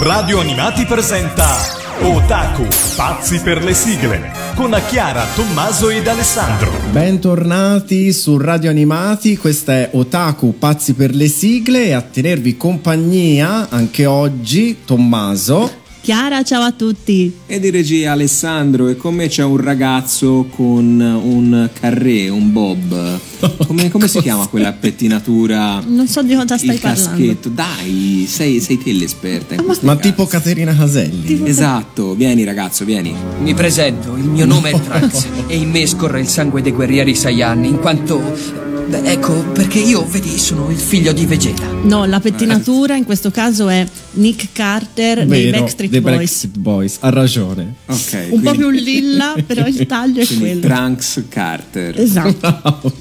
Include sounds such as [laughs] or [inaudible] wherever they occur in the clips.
Radio Animati presenta Otaku, pazzi per le sigle, con Chiara, Tommaso ed Alessandro. Bentornati su Radio Animati, questa è Otaku, pazzi per le sigle e a tenervi compagnia anche oggi Tommaso. Chiara, ciao a tutti. E di regia Alessandro e con me c'è un ragazzo con un carré, un bob. [laughs] Come, come si chiama quella pettinatura? Non so di cosa stai il parlando. caschetto. Dai, sei, sei te l'esperta. in Ma- Ma tipo Caterina Caselli. Tipo- Esatto, vieni ragazzo, vieni. Mi presento, il mio nome è Trunks [laughs] e in me scorre il sangue dei guerrieri Saiyan, in quanto... Beh, ecco, perché io, vedi, sono il figlio di Vegeta. No, la pettinatura in questo caso è Nick Carter dei Vero, Backstreet dei Boys. Backstreet Boys, ha ragione. Ok. Un po' quindi- più lilla, [laughs] però il taglio è quindi quello. Trunks Carter. Esatto.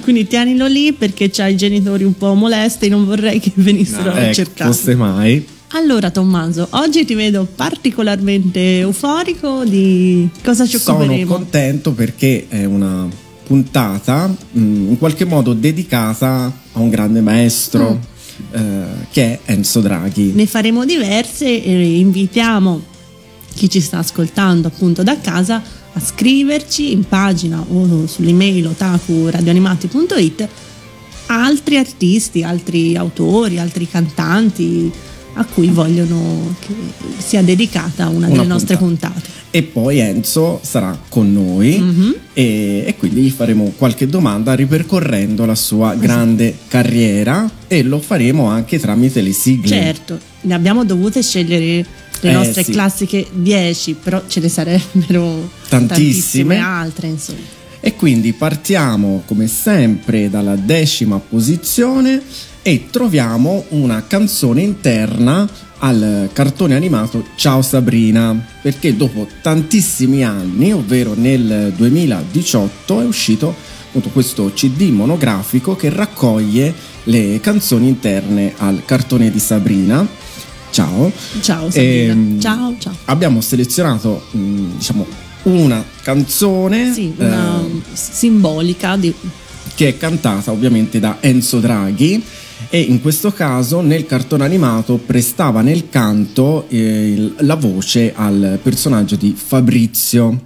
Quindi tienilo lì perché c'ha i genitori un po' molesti, non vorrei che venissero a ecco, cercare. fosse mai. Allora Tommaso, oggi ti vedo particolarmente euforico di cosa ci Sono occuperemo. contento perché è una puntata mh, in qualche modo dedicata a un grande maestro Mm. eh, che è Enzo Draghi. Ne faremo diverse e invitiamo chi ci sta ascoltando appunto da casa a scriverci in pagina o sull'email otakuradioanimati.it altri artisti, altri autori, altri cantanti a cui vogliono che sia dedicata una, Una delle nostre puntata. puntate. E poi Enzo sarà con noi Mhm. e, e quindi gli faremo qualche domanda ripercorrendo la sua grande carriera e lo faremo anche tramite le sigle. Certo, ne abbiamo dovute scegliere le Eh, nostre sì. classiche 10, però ce ne sarebbero Tantissime. tantissime altre, insomma. E quindi partiamo come sempre dalla decima posizione e troviamo una canzone interna al cartone animato Ciao Sabrina, perché dopo tantissimi anni, ovvero nel 2018, è uscito appunto questo CD monografico che raccoglie le canzoni interne al cartone di Sabrina. Ciao. Ciao Sabrina. Ehm, ciao, ciao. Abbiamo selezionato, mh, diciamo, una canzone Sì, una eh, simbolica di... che è cantata ovviamente da Enzo Draghi e in questo caso nel cartone animato prestava nel canto eh, la voce al personaggio di Fabrizio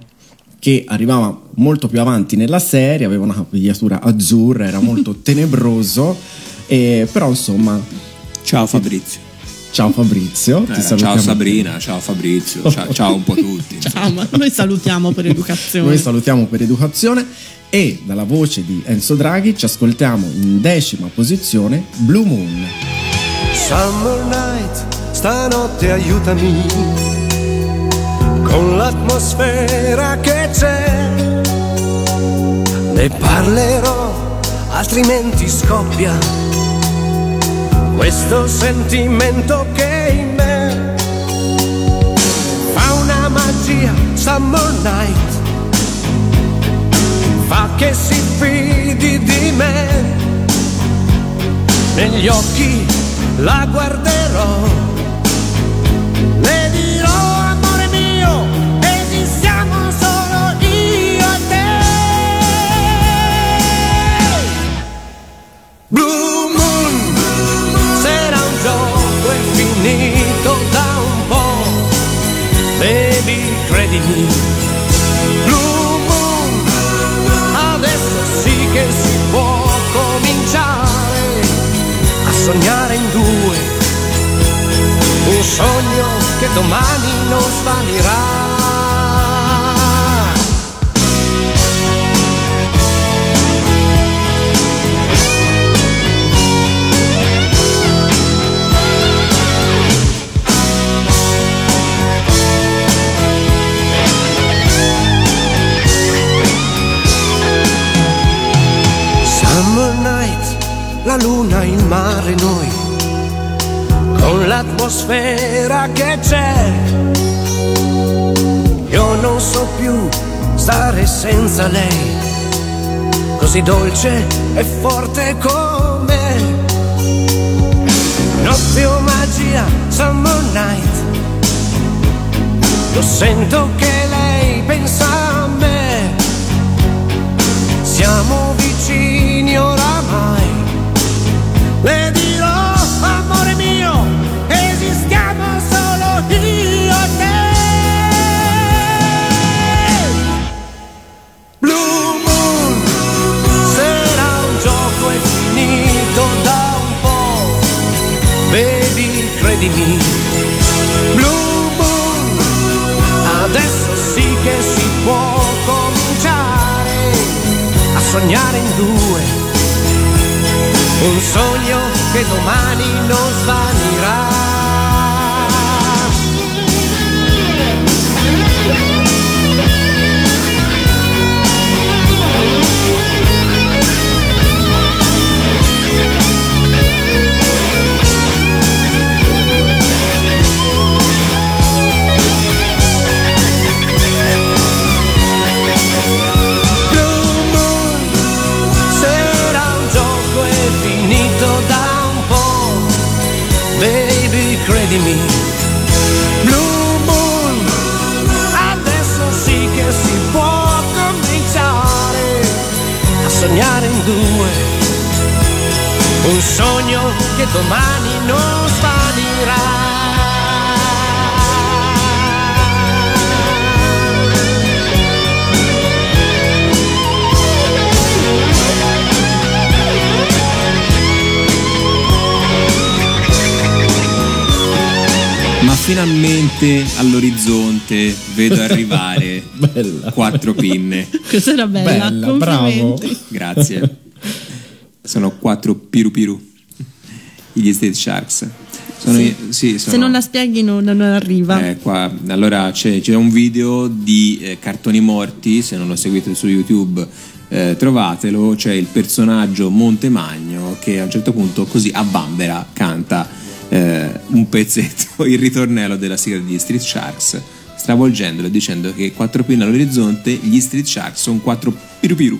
che arrivava molto più avanti nella serie, aveva una capigliatura azzurra, era molto [laughs] tenebroso, e, però insomma, Ciao Fabrizio. Ciao Fabrizio, ti Eh, ciao Sabrina, ciao Fabrizio, ciao, [laughs] ciao un po' tutti. Ciao, ma noi salutiamo per [laughs] educazione. Noi salutiamo per educazione e dalla voce di Enzo Draghi ci ascoltiamo in decima posizione Blue Moon. Summer night, stanotte aiutami con l'atmosfera che c'è. Ne parlerò, altrimenti scoppia questo sentimento magia. Summer night fa che si fidi di me negli occhi la guarderò. Le dirò, amore mio, esistiamo solo io e te. Blue credimi. Blue Moon, adesso sì che si può cominciare a sognare in due. Un sogno che domani non svanirà. Luna, il mare, noi, con l'atmosfera che c'è. Io non so più stare senza lei, così dolce e forte come. Notte o magia, summer night, Io sento che lei pensa a me. Siamo credimi. Blue Moon, adesso sì che si può cominciare a sognare in due. Un sogno che domani non svanirà. All'orizzonte vedo arrivare [laughs] Bella. quattro pinne. Questa era bella, Bella, bravo. Grazie. Sono quattro piru piru. Gli Street Sharks. Sono, sì, sono- Se non la spieghi non, non arriva. Eh, qua, allora c'è, c'è un video di eh, cartoni morti, se non lo seguite su YouTube eh, trovatelo, c'è il personaggio Montemagno che a un certo punto così a Bambera canta eh, un pezzetto, [laughs] il ritornello della sigla di Street Sharks, stravolgendolo e dicendo che quattro pinne all'orizzonte, gli Street Sharks sono quattro piru piru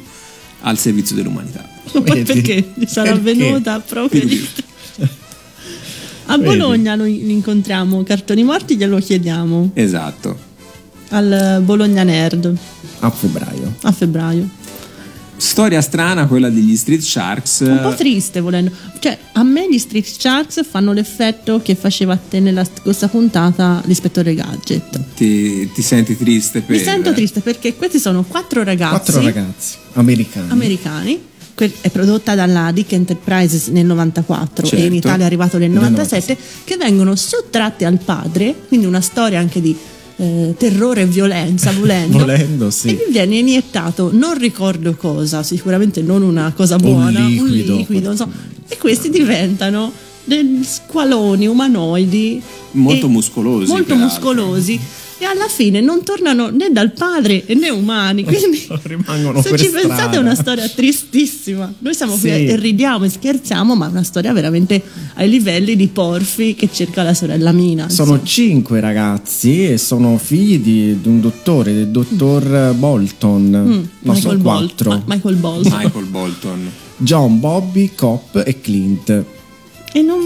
al servizio dell'umanità. Ma poi perché sarà Perché? venuta proprio Piru piru. A Bologna noi incontriamo cartoni morti, glielo chiediamo Esatto. al Bologna Nerd A febbraio. a febbraio. Storia strana quella degli Street Sharks. Un po' triste volendo. Cioè, a me gli Street Sharks fanno l'effetto che faceva a te nella scorsa puntata l'ispettore Gadget. Ti, ti senti triste per... Mi sento triste perché questi sono quattro ragazzi Quattro ragazzi americani. americani. È prodotta dalla Dick Enterprises nel 94 e in Certo. Italia è arrivato nel Nel 97, che vengono sottratti al padre, quindi una storia anche di eh, terrore e violenza, volendo. Volendo, sì. E gli viene iniettato, non ricordo cosa, sicuramente non una cosa buona, un liquido. liquido, non so. e questi diventano degli squaloni umanoidi Molto muscolosi, molto muscolosi e alla fine non tornano né dal padre né umani quindi [laughs] Rimangono se per ci pensate strada. è una storia tristissima noi siamo qui Sì. e ridiamo e scherziamo ma è una storia veramente ai livelli di Porfi che cerca la sorella Mina Sono insomma. cinque ragazzi e sono figli di, di un dottore, del dottor Bolton. Mm, no, Michael sono Bolt quattro. Ma- Michael Bolt Michael Bolton. John, Bobby, Cop e Clint. E non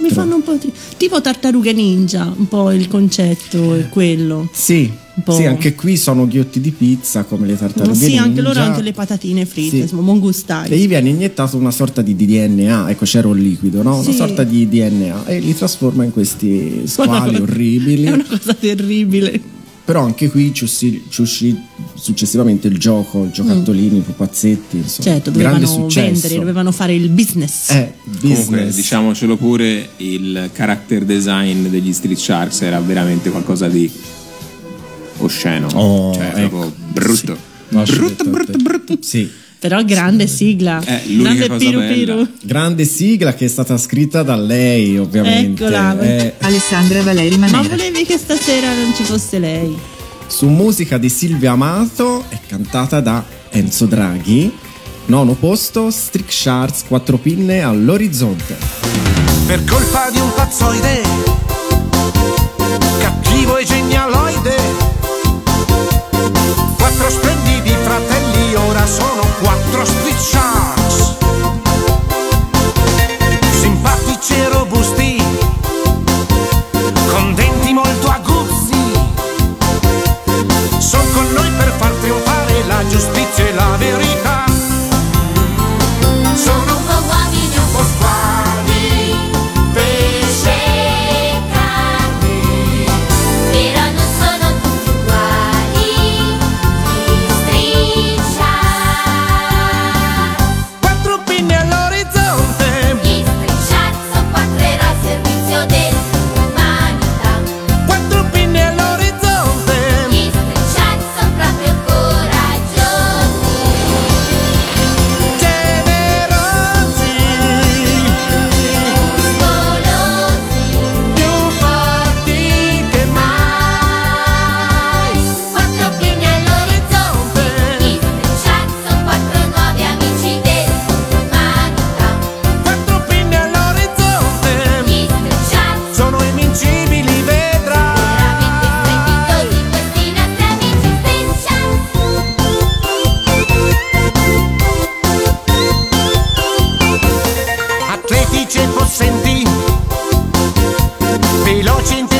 mi fanno un po' tri- tipo tartarughe ninja un po' il concetto è quello Sì, sì, anche qui sono ghiotti di pizza come le tartarughe sì anche loro ninja. anche le patatine fritte Sì. insomma mongustai E gli viene iniettato una sorta di DNA, ecco c'era un liquido, no? Una Sì. sorta di DNA e li trasforma in questi squali È orribili. una cosa terribile. Però anche qui ci uscì, ci uscì successivamente il gioco, giocattolini, pupazzetti, insomma. Certo, dovevano vendere, dovevano fare il business. Eh, Comunque, business. diciamocelo pure, il character design degli Street Sharks era veramente qualcosa di osceno. Oh, cioè, ecco, proprio brutto. sì. Brutto, brutto, te. brutto. Sì. Però grande sigla. Eh, grande piru piru. Grande sigla che è stata scritta da lei, ovviamente. Eccola. Eh, Alessandra Valeri Ma Manera. volevi che stasera non ci fosse lei? su musica di Silvia Amato e cantata da Enzo Draghi. Nono posto, Strict Sharks, quattro pinne all'orizzonte. per colpa di un pazzoide cattivo e genialoide sono quattro street capaci e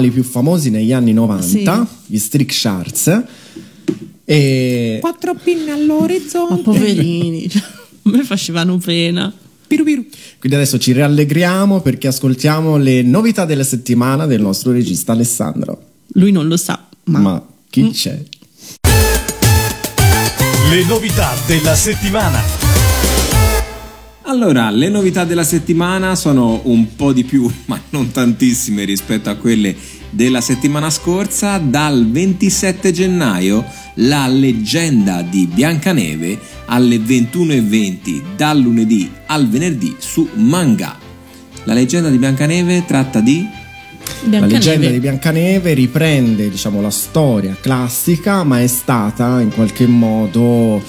squali più famosi negli anni 90, Sì. gli Streak Sharks. E Quattro pinne all'orizzonte. Ma poverini, cioè, me facevano pena. Piru piru. quindi adesso ci rallegriamo perché ascoltiamo le novità della settimana del nostro regista Alessandro. Lui non lo sa, ma, Ma, chi c'è? Le novità della settimana. Allora, le novità della settimana sono un po' di più, [laughs] ma non tantissime rispetto a quelle della settimana scorsa. Dal 27 gennaio la leggenda di Biancaneve alle 21.20 dal lunedì al venerdì su Manga. La leggenda di Biancaneve tratta di... La Biancaneve. leggenda di Biancaneve riprende, diciamo, la storia classica, ma è stata in qualche modo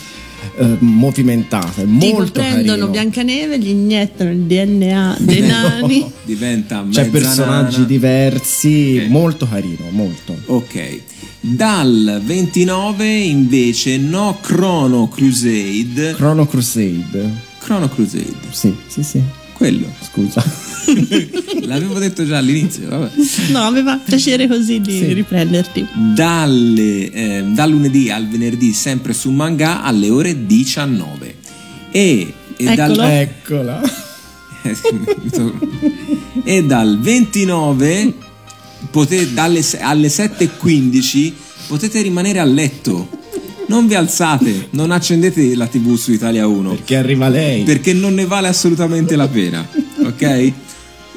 eh, movimentata. È Tipo molto prendono carino. Biancaneve, gli iniettano il DNA [laughs] dei nani. diventa C'è personaggi nana. diversi, Ok. molto carino, molto. Ok. Dal 29 invece no Chrono Crusade. Chrono Crusade. Chrono Crusade. Sì, sì, sì. Quello. Scusa. [laughs] L'avevo detto già all'inizio. Vabbè. No, aveva piacere così di Sì. riprenderti. Dalle, eh, dal lunedì al venerdì sempre su manga alle ore 19. E, e Eccolo. dal, Eccola. [laughs] E dal 29 potete, dalle, alle 7.15 potete rimanere a letto. Non vi alzate, non accendete la TV su Italia 1 Perché arriva lei. perché non ne vale assolutamente la pena. Ok?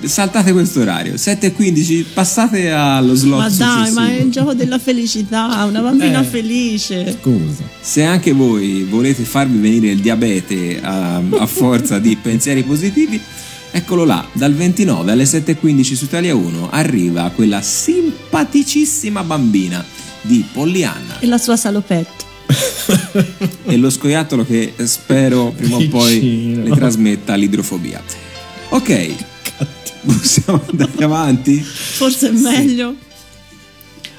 Saltate questo orario 7.15, passate allo slot Ma dai, successivo. ma è il gioco della felicità, una bambina Eh. felice. Scusa. Se anche voi volete farvi venire il diabete a, a forza di pensieri positivi, eccolo là, dal 29 alle 7.15 su Italia 1 arriva quella simpaticissima bambina di Pollyanna E la sua salopette. [laughs] e lo scoiattolo che spero prima o poi Piccino. le trasmetta l'idrofobia. Ok, possiamo andare avanti? Forse è meglio.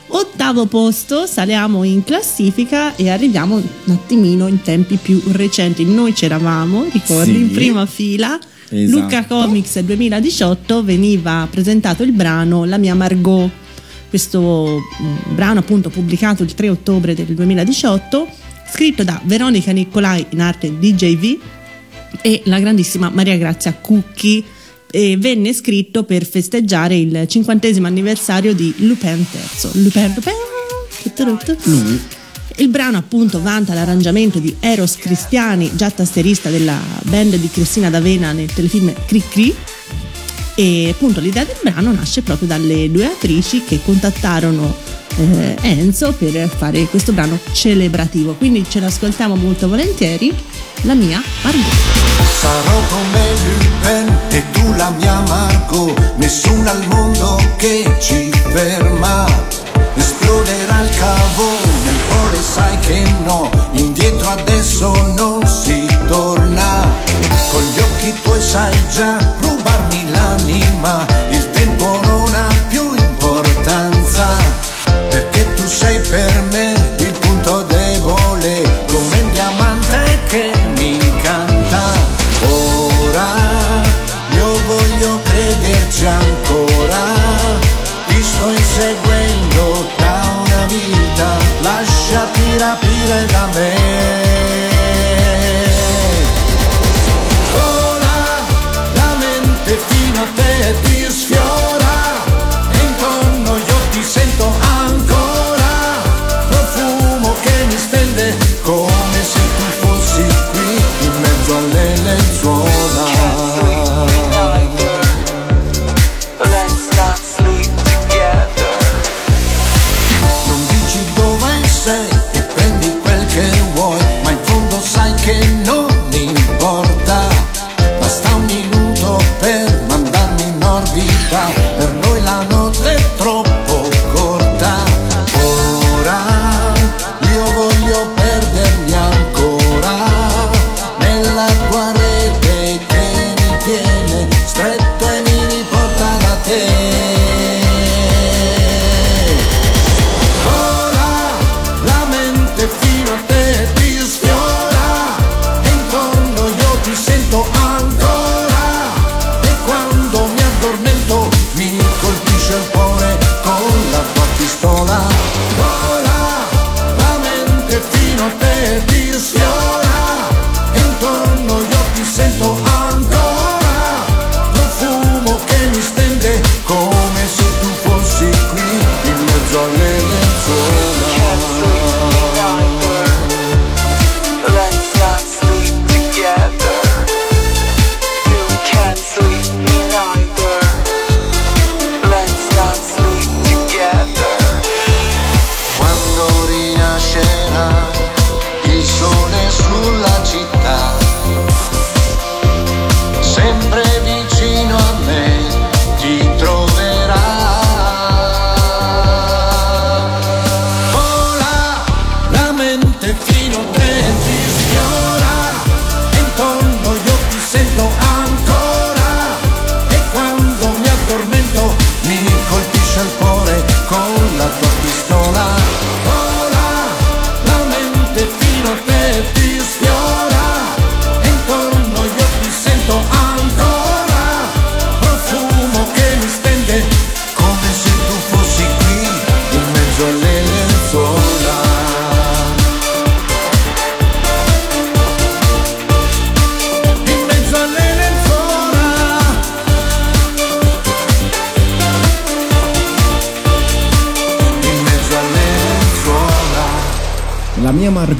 Ottavo posto, saliamo in classifica e arriviamo un attimino in tempi più recenti. Noi c'eravamo, ricordi, Sì. in prima fila. Esatto. Luca Comics 2018 veniva presentato il brano La mia Margot. Questo mm, brano appunto pubblicato il 3 ottobre del 2018, scritto da Veronica Nicolai in arte DJV e la grandissima Maria Grazia Cucchi e venne scritto per festeggiare il cinquantesimo anniversario di Lupin III. Lupin, Lupin. Il brano appunto vanta l'arrangiamento di Eros Cristiani, già tastierista della band di Cristina D'Avena nel telefilm Cri Cri. E appunto l'idea del brano nasce proprio dalle due attrici che contattarono eh, Enzo per fare questo brano celebrativo. Quindi ce l'ascoltiamo molto volentieri. La mia Margot. Sarò come Lupin e tu la mia Margot, nessuno al mondo che ci ferma. Esploderà il cavone, il cuore sai che no, indietro adesso non si torna. Con gli occhi tuoi sai già rubarmi l'anima, il tempo non ha più importanza, perché tu sei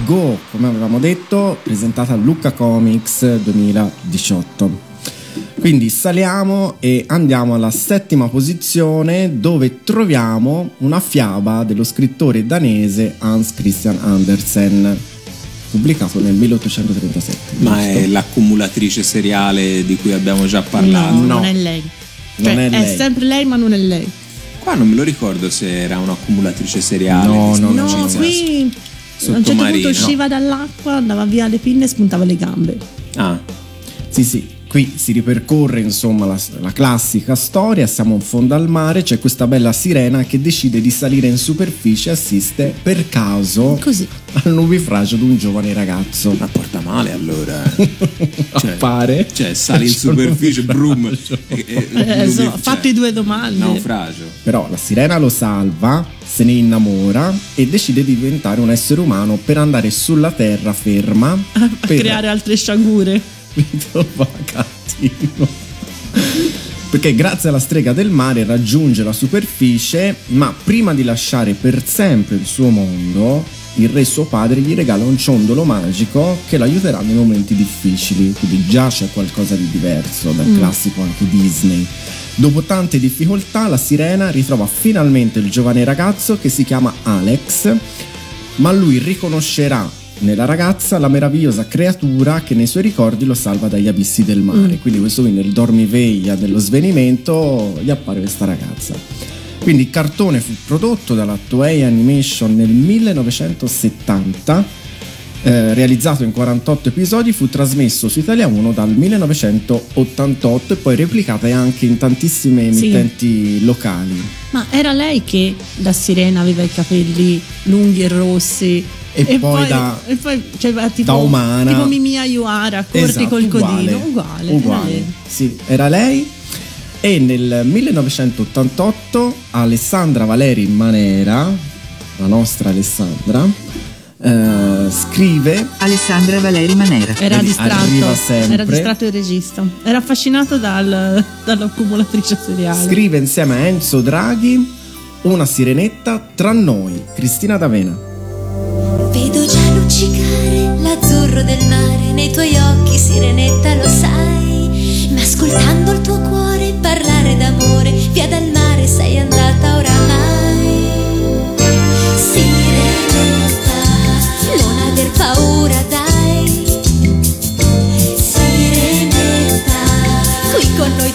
Margot, come avevamo detto, presentata a Lucca Comics 2018. Quindi saliamo e andiamo alla settima posizione dove troviamo una fiaba dello scrittore danese Hans Christian Andersen, pubblicato nel 1837. Ma giusto? è l'accumulatrice seriale di cui abbiamo già parlato. No, No. non è lei. Non Cioè, è lei. sempre lei, ma non è lei. Qua non me lo ricordo se era un'accumulatrice seriale. No, no, no, No, Spinozzi. Qui a un certo punto Sottomarino. usciva dall'acqua, andava via le pinne e spuntava le gambe. Ah, Sì, sì, qui si ripercorre insomma la, la classica storia, siamo in fondo al mare, c'è questa bella sirena che decide di salire in superficie e assiste per caso Così. al nubifragio di un giovane ragazzo. ma porta male allora. eh. [laughs] Appare. Cioè, sali in superficie, brum. e- e- Eh, nubi- so, cioè, fatti due domande. Naufragio. Però la sirena lo salva, se ne innamora e decide di diventare un essere umano per andare sulla terra ferma A per creare altre sciagure. Vito [laughs] va cattivo. Perché grazie alla strega del mare raggiunge la superficie, ma prima di lasciare per sempre il suo mondo il re suo padre gli regala un ciondolo magico che l'aiuterà nei momenti difficili, quindi già c'è qualcosa di diverso dal Mm. classico anche Disney. Dopo tante difficoltà, la sirena ritrova finalmente il giovane ragazzo che si chiama Alex, ma lui riconoscerà nella ragazza la meravigliosa creatura che nei suoi ricordi lo salva dagli abissi del mare. Mm. Quindi questo qui nel dormiveglia dello svenimento gli appare questa ragazza. Quindi il cartone fu prodotto dalla Toei Animation nel 1970, eh, realizzato in 48 episodi, fu trasmesso su Italia 1 dal 1988 e poi replicato anche in tantissime Sì. emittenti locali. Ma era lei che da sirena aveva i capelli lunghi e rossi. E poi da- e poi, cioè, tipo, da umana. Tipo Mimia Iuara, corti Esatto, col uguale. codino. Uguale. era Uguale. lei. Sì, era lei. E nel 1988 Alessandra Valeri Manera, la nostra Alessandra, eh, scrive Alessandra Valeri Manera. Era distratto. Era distratto il regista. Era affascinato dal- dall'accumulatrice seriale. Scrive insieme a Enzo Draghi una sirenetta tra noi, Cristina D'Avena. Vedo già luccicare l'azzurro del mare nei tuoi occhi, sirenetta, lo sai. Ma ascoltando il tuo cuore parlare d'amore, via dal mare sei andata oramai. Sirenetta, paura, dai. Sirenetta, qui con noi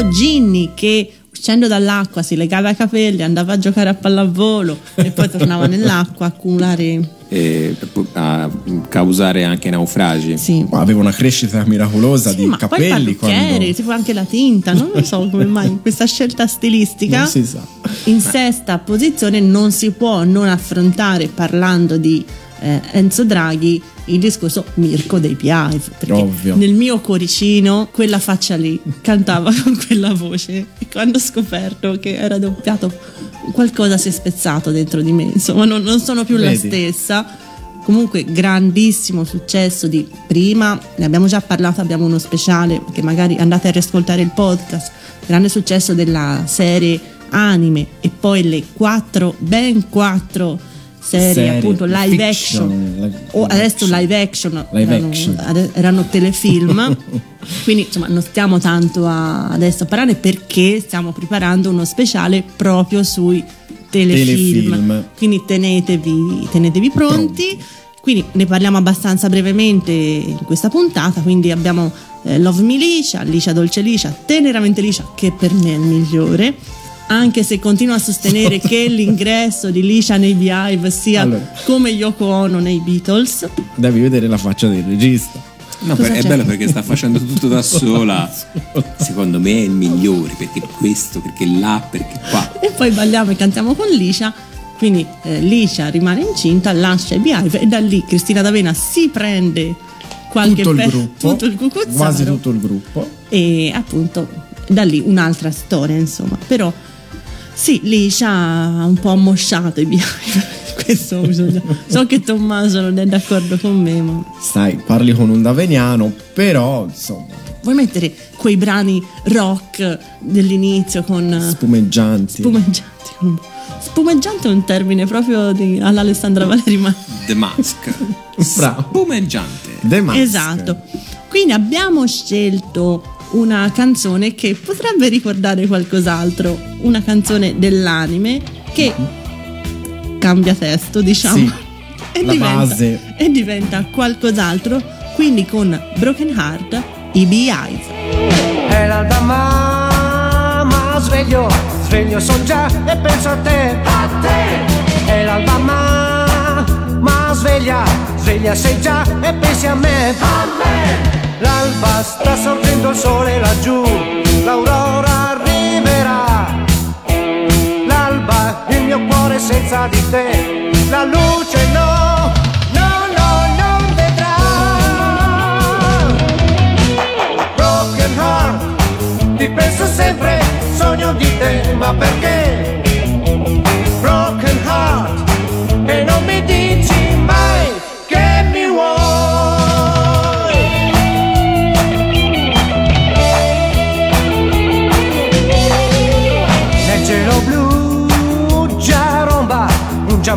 Dopo Ginny che uscendo dall'acqua si legava i capelli, andava a giocare a pallavolo e poi tornava nell'acqua a accumulare. e a causare anche naufragi. Sì. Ma aveva una crescita miracolosa Sì, di ma poi capelli parrucchiere, quando tipo anche la tinta, non lo so come mai [laughs] questa scelta stilistica. non si sa. In sesta posizione non si può non affrontare parlando di eh, Enzo Draghi il discorso Mirko dei Piave perché Ovvio. nel mio cuoricino quella faccia lì cantava [laughs] con quella voce e quando ho scoperto che era doppiato qualcosa si è spezzato dentro di me insomma non, non sono più la Vedi? stessa comunque grandissimo successo di prima ne abbiamo già parlato abbiamo uno speciale che magari andate a riascoltare il podcast grande successo della serie anime e poi le quattro ben quattro serie, Serie, appunto live fiction, action. live- o adesso live action, Live erano, action. erano telefilm. [laughs] Quindi insomma non stiamo tanto a- adesso a parlare perché stiamo preparando uno speciale proprio sui telefilm, Telefilm. quindi tenetevi, tenetevi pronti. Quindi ne parliamo abbastanza brevemente in questa puntata, quindi abbiamo eh, Love Me Liscia, Liscia Dolce Liscia, Teneramente Liscia, che per me è il migliore, anche se continuo a sostenere [laughs] che l'ingresso di Liscia nei Beehive sia Allora. come Yoko Ono nei Beatles. Devi vedere la faccia del regista. No, per- è bello perché sta facendo tutto da [laughs] sola. Secondo me è il migliore perché questo, perché là, perché qua. E poi balliamo e cantiamo con Liscia. Quindi eh, Liscia rimane incinta, lascia i Beehive e da lì Cristina D'Avena si prende qualche Tutto il pe- gruppo, tutto il quasi tutto il gruppo. e appunto da lì un'altra storia insomma però sì Liscia ha un po' ammosciato i Beehive [laughs] questo bisogna so che Tommaso non è d'accordo con me ma Sai, parli con un daveniano, però insomma, vuoi mettere quei brani rock dell'inizio con spumeggianti. spumeggianti spumeggiante è un termine proprio di, all'Alessandra Valeri ma The Mask. Bravo. Spumeggiante. The Mask. Esatto. Quindi abbiamo scelto una canzone che potrebbe ricordare qualcos'altro, una canzone dell'anime che cambia testo, diciamo. Sì, [laughs] e, la diventa, base. e diventa qualcos'altro. Quindi con Broken Heart, i Beehive. È l'alba ma, ma sveglio, sveglio son già e penso a te, a te. È l'alba ma, ma sveglia, sveglia sei già e pensi a me, a me. L'alba sta sorgendo il sole laggiù, l'aurora arriverà. L'alba, il mio cuore senza di te, la luce no, no, no, non vedrà. Broken heart, ti penso sempre, sogno di te, ma perché?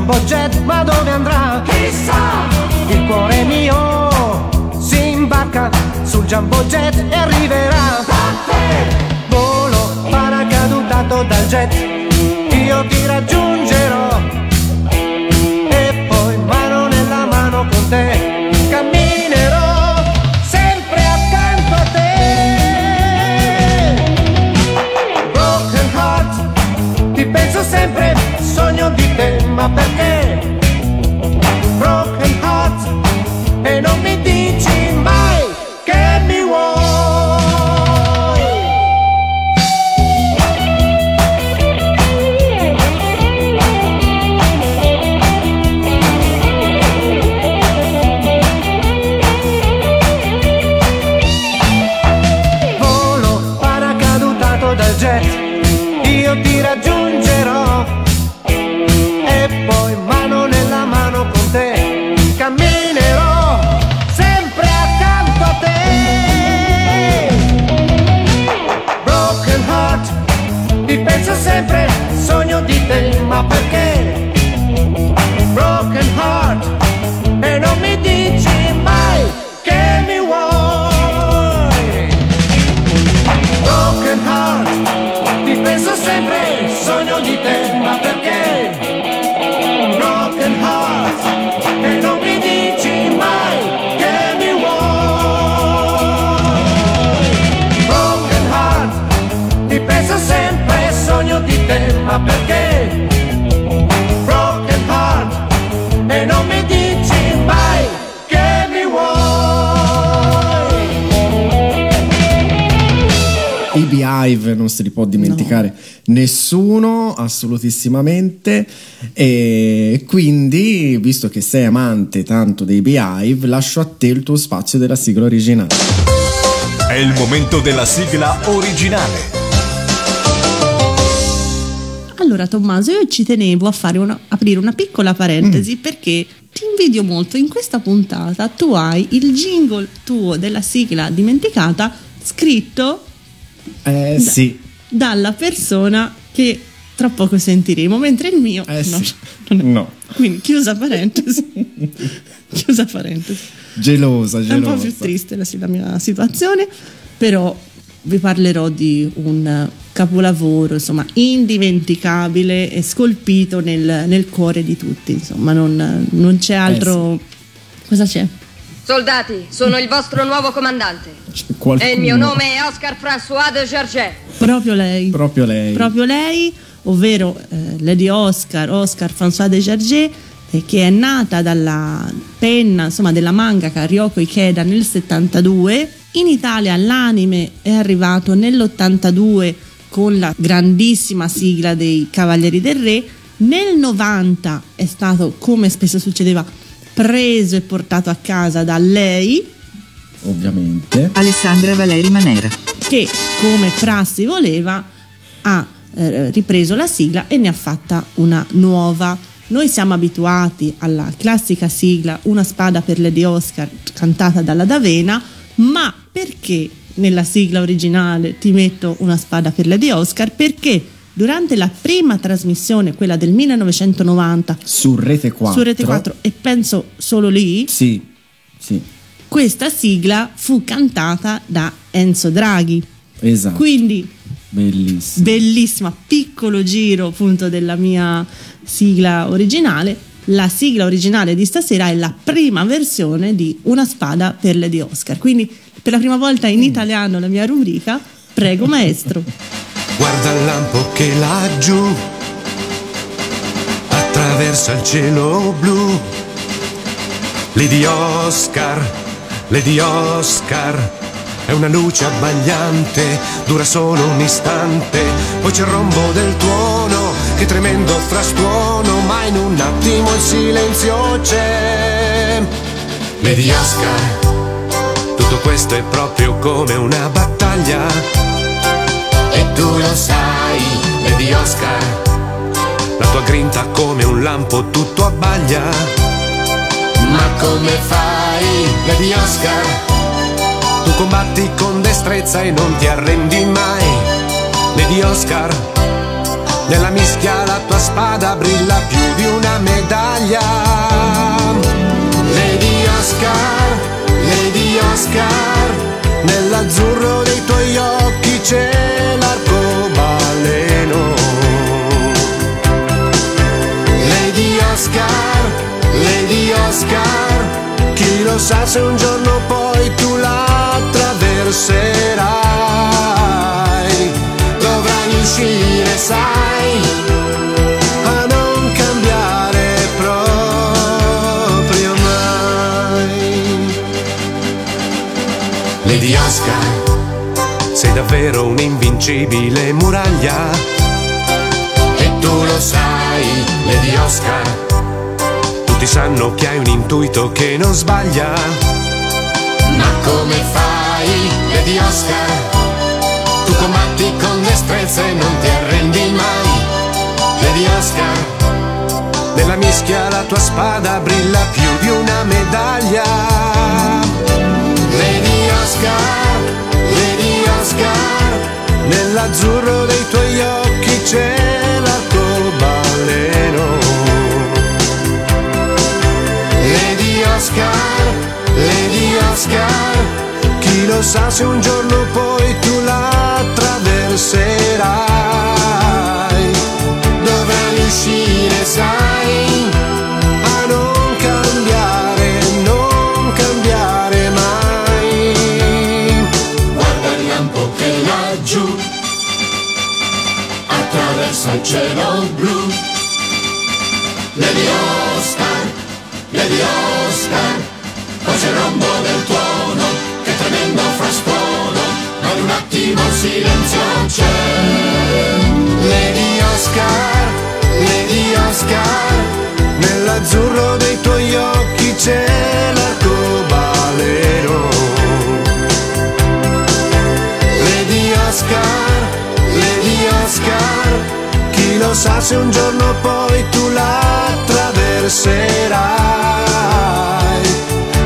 Jumbo jet, ma dove andrà? Chissà! Il cuore mio si imbarca sul jumbo jet e arriverà. Volo paracadutato dal jet, io ti raggiungerò. Beehive non se li può dimenticare nessuno, assolutissimamente. E quindi, visto che sei amante tanto dei Beehive, lascio a te il tuo spazio della sigla originale. È il momento della sigla originale. Allora Tommaso, io ci tenevo a fare una- aprire una piccola parentesi perché ti invidio molto. In questa puntata tu hai il jingle tuo della sigla dimenticata scritto Eh sì, dalla persona che tra poco sentiremo, mentre il mio Eh no, sì. [laughs] No. Quindi chiusa parentesi. [laughs] chiusa parentesi. Gelosa, È un gelosa. po' più triste la, la mia situazione, però vi parlerò di un capolavoro, insomma, indimenticabile e scolpito nel, nel cuore di tutti, insomma, non, non c'è altro... Cosa c'è? Soldati, sono il vostro nuovo comandante. Qualcuno- E il mio nome è Oscar François de Gerget. Proprio lei. Proprio lei. Proprio lei, ovvero eh, Lady Oscar, Oscar François de Gerget, eh, che è nata dalla penna, insomma, della mangaka Ryoko Ikeda nel 72. In Italia l'anime è arrivato nell'82 con la grandissima sigla dei Cavalieri del Re. Nel 90 è stato, come spesso succedeva, preso e portato a casa da lei, Ovviamente. Alessandra Valeri Manera. che come prassi voleva ha eh, ripreso la sigla e ne ha fatta una nuova. Noi siamo abituati alla classica sigla Una spada per Lady Oscar cantata dalla D'Avena, ma perché nella sigla originale ti metto una spada per Lady Oscar? Perché durante la prima trasmissione, quella del 1990 Su Rete 4. su Rete 4 e penso solo lì, Sì, sì, questa sigla fu cantata da Enzo Draghi. esatto. Quindi Bellissimo. bellissima, piccolo giro appunto della mia sigla originale. La sigla originale di stasera è la prima versione di Una spada per Lady Oscar. Quindi per la prima volta in italiano la mia rubrica, prego maestro. [laughs] Guarda il lampo che laggiù attraversa il cielo blu. Lady Oscar, Lady Oscar, è una luce abbagliante, dura solo un istante. Poi c'è il rombo del tuono, che tremendo frastuono, ma in un attimo il silenzio c'è. Lady Oscar, tutto questo è proprio come una battaglia. Tu lo sai, Lady Oscar. La tua grinta come un lampo tutto abbaglia. Ma come fai, Lady Oscar? Tu combatti con destrezza e non ti arrendi mai. Lady Oscar, nella mischia la tua spada brilla più di una medaglia. Lady Oscar, Lady Oscar, nell'azzurro dei tuoi occhi c'è l'arcobaleno. Lady Oscar, Lady Oscar, chi lo sa se un giorno poi tu la attraverserai. Dovrai riuscire, sai, a non cambiare proprio mai. Lady Oscar, davvero un'invincibile muraglia. E tu lo sai, Lady Oscar. Tutti sanno che hai un intuito che non sbaglia. Ma come fai, Lady Oscar? Tu combatti con destrezza e non ti arrendi mai. Lady Oscar, nella mischia la tua spada brilla più di una medaglia. Lady Oscar, Oscar, nell'azzurro dei tuoi occhi c'è l'arcobaleno. Lady Oscar, Lady Oscar, chi lo sa se un giorno poi tu la attraverserai. Dovrai riuscire, sai, attraversa il cielo blu. Lady Oscar, Lady Oscar, poi il rombo del tuono, che tremendo frastuono, ma in un attimo il silenzio c'è. Lady Oscar, Lady Oscar, nell'azzurro dei tuoi occhi c'è l'arcobaleno. non sa se un giorno poi tu la attraverserai.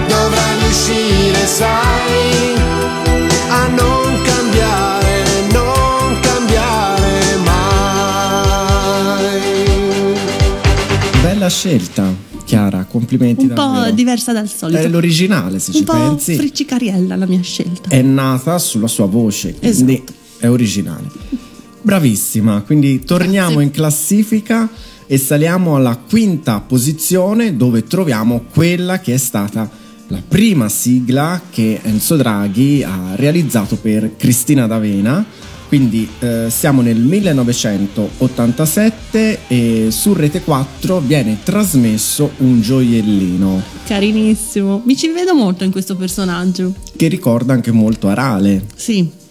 Dovrai riuscire, sai, a non cambiare, non cambiare mai. Bella scelta. Chiara, complimenti un davvero. po' diversa dal solito. È l'originale, se un ci pensi. Un po' friccicariella la mia scelta. È nata sulla sua voce, quindi esatto. è originale. Bravissima, quindi torniamo Grazie. in classifica e saliamo alla quinta posizione dove troviamo quella che è stata la prima sigla che Enzo Draghi ha realizzato per Cristina D'Avena. Quindi eh, siamo nel 1987 e su Rete 4 viene trasmesso un gioiellino Carinissimo. Mi ci vedo molto in questo personaggio. che ricorda anche molto Arale. Sì.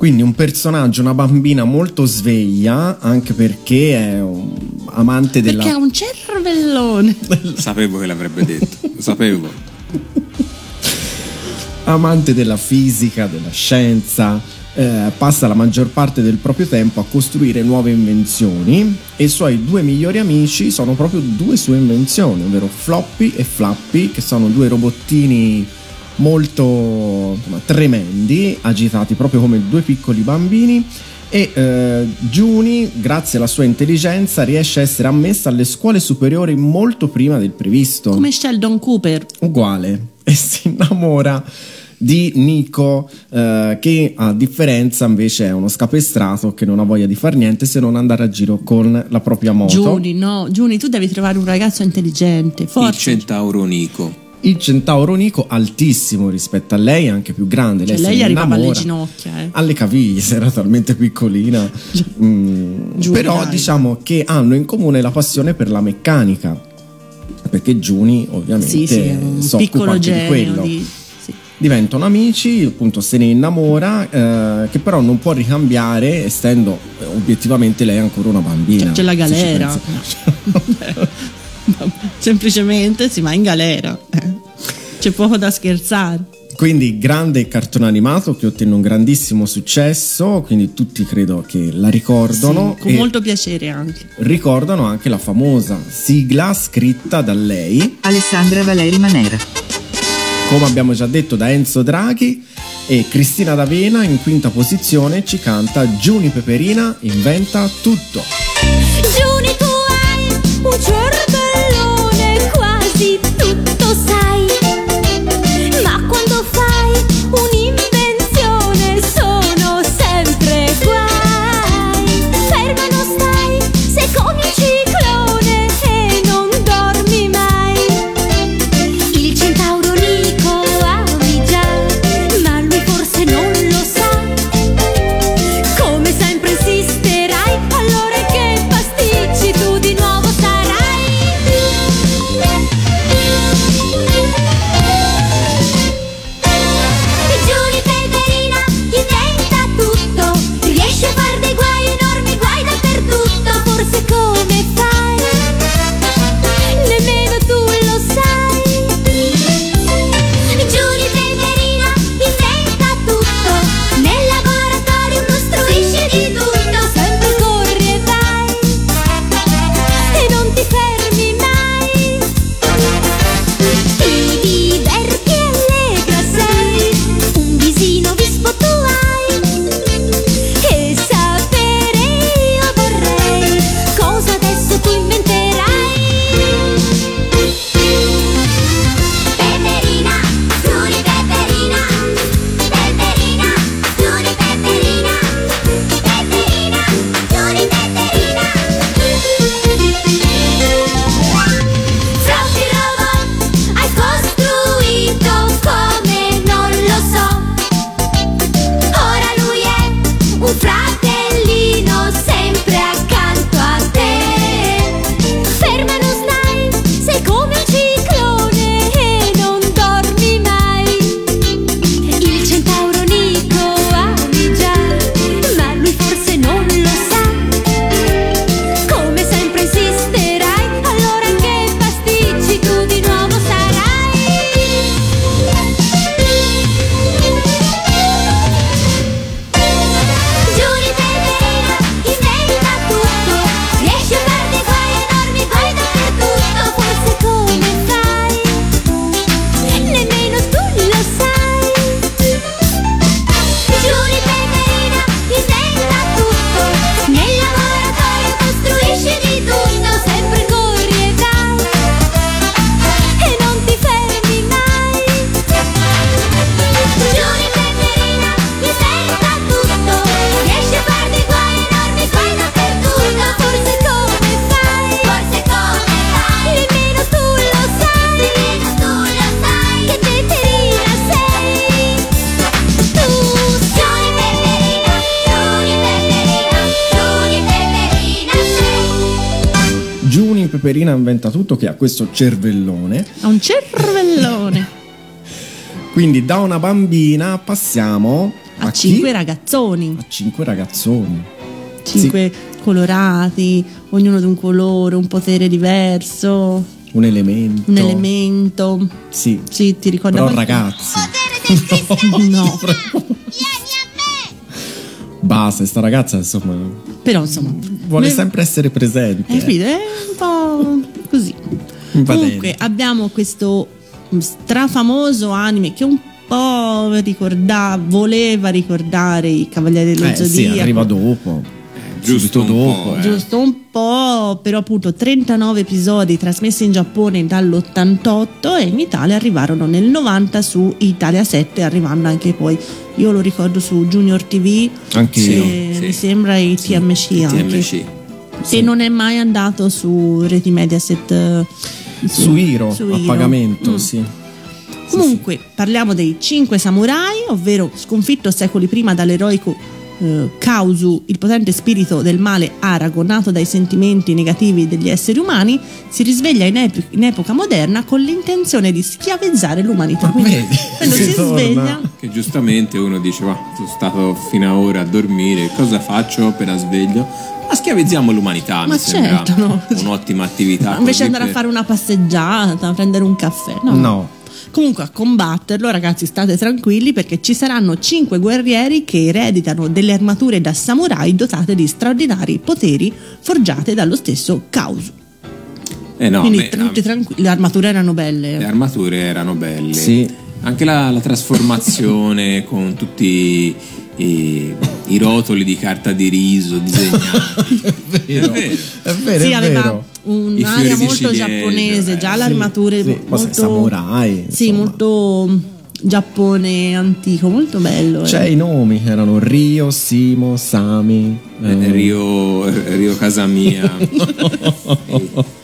Quindi un personaggio, una bambina molto sveglia, anche perché è un amante della... Perché ha un cervellone. [laughs] Sapevo che l'avrebbe detto, lo sapevo. amante della fisica, della scienza, eh, passa la maggior parte del proprio tempo a costruire nuove invenzioni e i suoi due migliori amici sono proprio due sue invenzioni, ovvero Floppy e Flappy, che sono due robottini molto insomma, tremendi, agitati proprio come due piccoli bambini. E eh, Juni, grazie alla sua intelligenza, riesce a essere ammessa alle scuole superiori molto prima del previsto. Come Sheldon Cooper. uguale [laughs] e si innamora di Nico eh, che a differenza invece è uno scapestrato che non ha voglia di far niente se non andare a giro con la propria moto Giuni, no. Giuni, tu devi trovare un ragazzo intelligente, Il forte. centauro Nico. Il centauro Nico altissimo rispetto a lei anche più grande lei, Cioè, lei ne arrivava alle innamora. ginocchia, eh. alle caviglie [laughs] se era talmente piccolina [laughs] Mm, però diciamo che hanno in comune la passione per la meccanica perché Giuni ovviamente Sì, sì, occupa piccolo anche di genio quello di... sì. diventano amici, appunto se ne innamora, eh, che però non può ricambiare, essendo eh, obiettivamente lei ancora una bambina. Cioè, c'è la galera. pensi. [laughs] Semplicemente si va in galera. eh. C'è poco da scherzare. quindi grande cartone animato che ottenne un grandissimo successo, quindi tutti credo che la ricordano Sì, con e molto piacere anche. ricordano anche la famosa sigla scritta da lei, Alessandra Valeri Manera. come abbiamo già detto da Enzo Draghi e Cristina D'Avena in quinta posizione ci canta Giuni Peperina inventa tutto. Giuni tu hai un cervellone, tutto che ha questo cervellone. Ha un cervellone. [laughs] Quindi da una bambina passiamo a, A chi? cinque ragazzoni. A cinque ragazzoni. Cinque colorati, ognuno di un colore, un potere diverso, Un elemento. un elemento. Sì. Sì, ti ricorda Però qualche- ragazzi, [laughs] No, basta, sta ragazza insomma però insomma. vuole noi- sempre essere presente. Eh, capito? È un po' così. Invadente. Comunque abbiamo questo strafamoso anime che un po' ricorda, voleva ricordare i Cavalieri dello Eh sì, Zodiaco. arriva dopo. Giusto Subito un dopo. po', eh. Giusto un po', però appunto 39 episodi trasmessi in Giappone dall'88 e in Italia arrivarono nel 90 su Italia 7, arrivando anche poi, io lo ricordo su Junior TV, Anche io. sì. mi sembra i TMC anche. TMC. E non è mai andato su Reti Mediaset. eh, Su Hiro, su a pagamento, Mm. sì. Comunque, parliamo dei cinque samurai, ovvero sconfitto secoli prima dall'eroico eh, Kausu, il potente spirito del male Arago, nato dai sentimenti negativi degli esseri umani, si risveglia in, epi- in epoca moderna con l'intenzione di schiavizzare l'umanità. Quindi, vedi, quando [laughs] si si, torna. sveglia, Che giustamente uno dice, ma sono stato fino ad ora a dormire, cosa faccio appena sveglio? Ma schiavizziamo l'umanità, Ma mi sembra certo, no. un'ottima attività. invece così di andare a per- fare una passeggiata, prendere un caffè, no. No. Comunque a combatterlo, ragazzi, state tranquilli perché ci saranno cinque guerrieri che ereditano delle armature da samurai dotate di straordinari poteri forgiate dallo stesso Kausu. Eh no, Quindi beh, tutti tranquilli, le armature erano belle. le armature erano belle. Sì. Anche la, la trasformazione [laughs] con tutti i, i rotoli di carta di riso disegnati. È vero. È vero, sì, è aveva vero. Un'area molto giapponese, eh, già sì. le armature Sì, molto samurai, Sì, insomma. molto Giappone antico, molto bello. eh. Cioè i nomi erano Rio, Simo, Sami. eh, Rio, Rio casa mia. [laughs]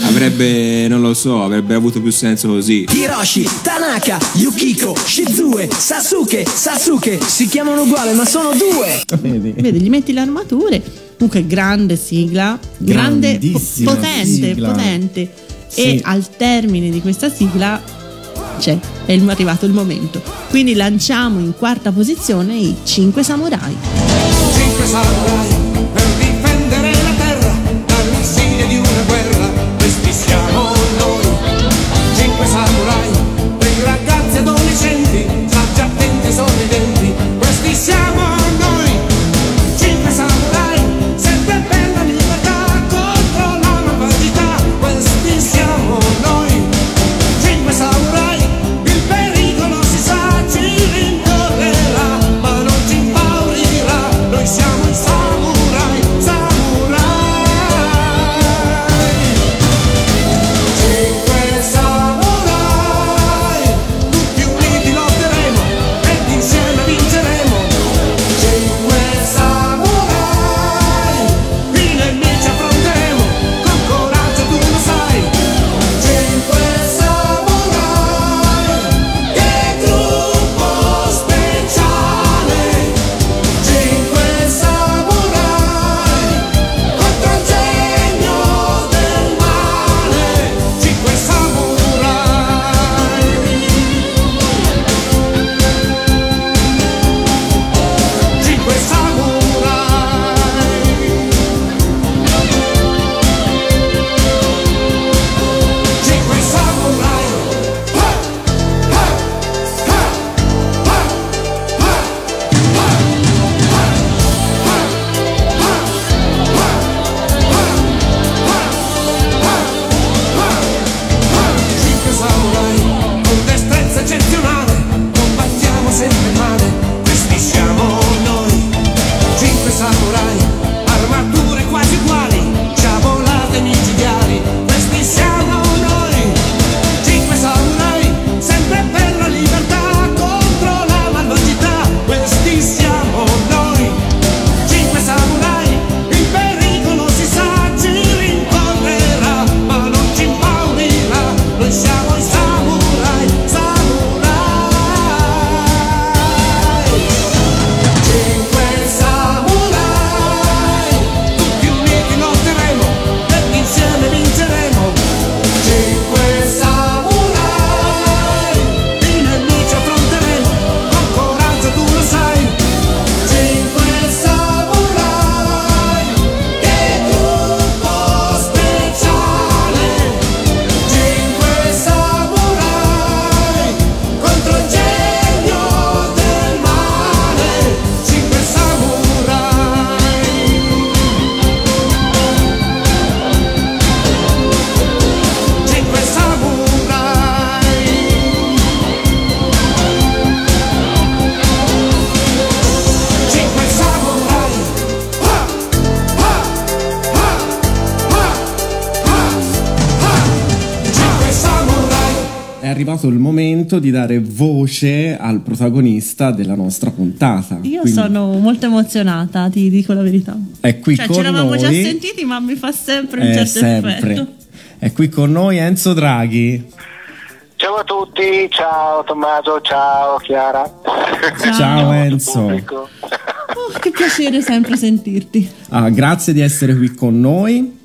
Avrebbe, non lo so, avrebbe avuto più senso così. Hiroshi, Tanaka, Yukiko, Shizue, Sasuke, Sasuke si chiamano uguali ma sono due. Vedi? Vedi, gli metti le armature. Comunque, grande sigla, grande, potente, sigla. potente. Sì. E al termine di questa sigla c'è, è il- arrivato il momento. Quindi lanciamo in quarta posizione i 5 samurai. Cinque samurai arrivato il momento di dare voce al protagonista della nostra puntata. Io Quindi sono molto emozionata, ti dico la verità. È qui cioè, con ce l'avevamo noi. già sentiti, ma mi fa sempre un Eh, certo sempre. effetto. È qui con noi Enzo Draghi. Ciao a tutti, ciao Tommaso, ciao Chiara. Ciao, Enzo. pubblico. Oh, che piacere sempre sentirti. Ah, grazie di essere qui con noi.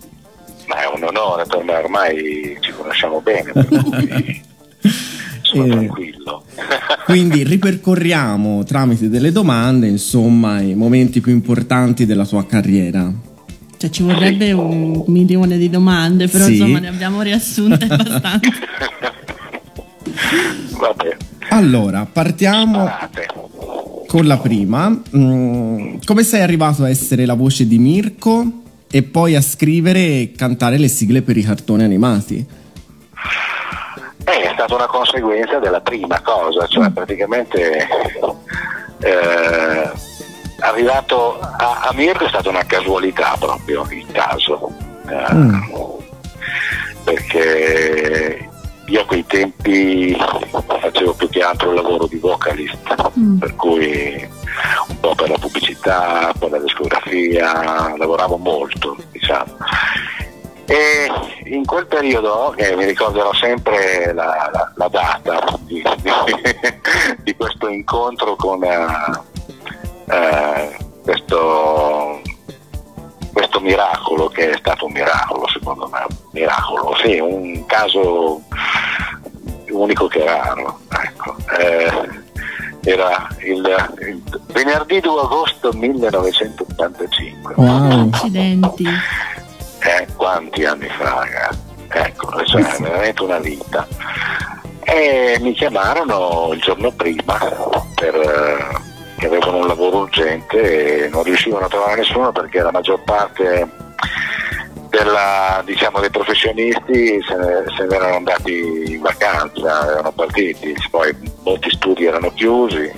Ma è un onore per me, ormai ci conosciamo bene, [laughs] sono Eh, tranquillo. [laughs] Quindi ripercorriamo tramite delle domande, insomma, i momenti più importanti della tua carriera. Cioè, ci vorrebbe un milione di domande, però Sì. insomma ne abbiamo riassunte abbastanza. [laughs] Vabbè, Allora, partiamo con la prima. Mm, come sei arrivato a essere la voce di Mirko e poi a scrivere e cantare le sigle per i cartoni animati? [laughs] È stata una conseguenza della prima cosa, cioè praticamente eh, arrivato a, a Mirko è stata una casualità proprio il caso. Eh, perché io a quei tempi facevo più che altro il lavoro di vocalist, per cui un po' per la pubblicità, un po' la discografia, lavoravo molto, diciamo. E in quel periodo, che mi ricorderò sempre la, la- la data di, di- di questo incontro con eh, eh, questo, questo miracolo, che è stato un miracolo secondo me, un miracolo, sì, un caso unico che raro. Ecco. Eh, era il, il venerdì 2 agosto 1985. Wow. Accidenti. Eh, quanti anni fa, ragazzi? Ecco, cioè, veramente una vita. E mi chiamarono il giorno prima per, eh, che avevano un lavoro urgente e non riuscivano a trovare nessuno perché la maggior parte della, diciamo, dei professionisti se ne, se ne erano andati in vacanza, erano partiti, poi molti studi erano chiusi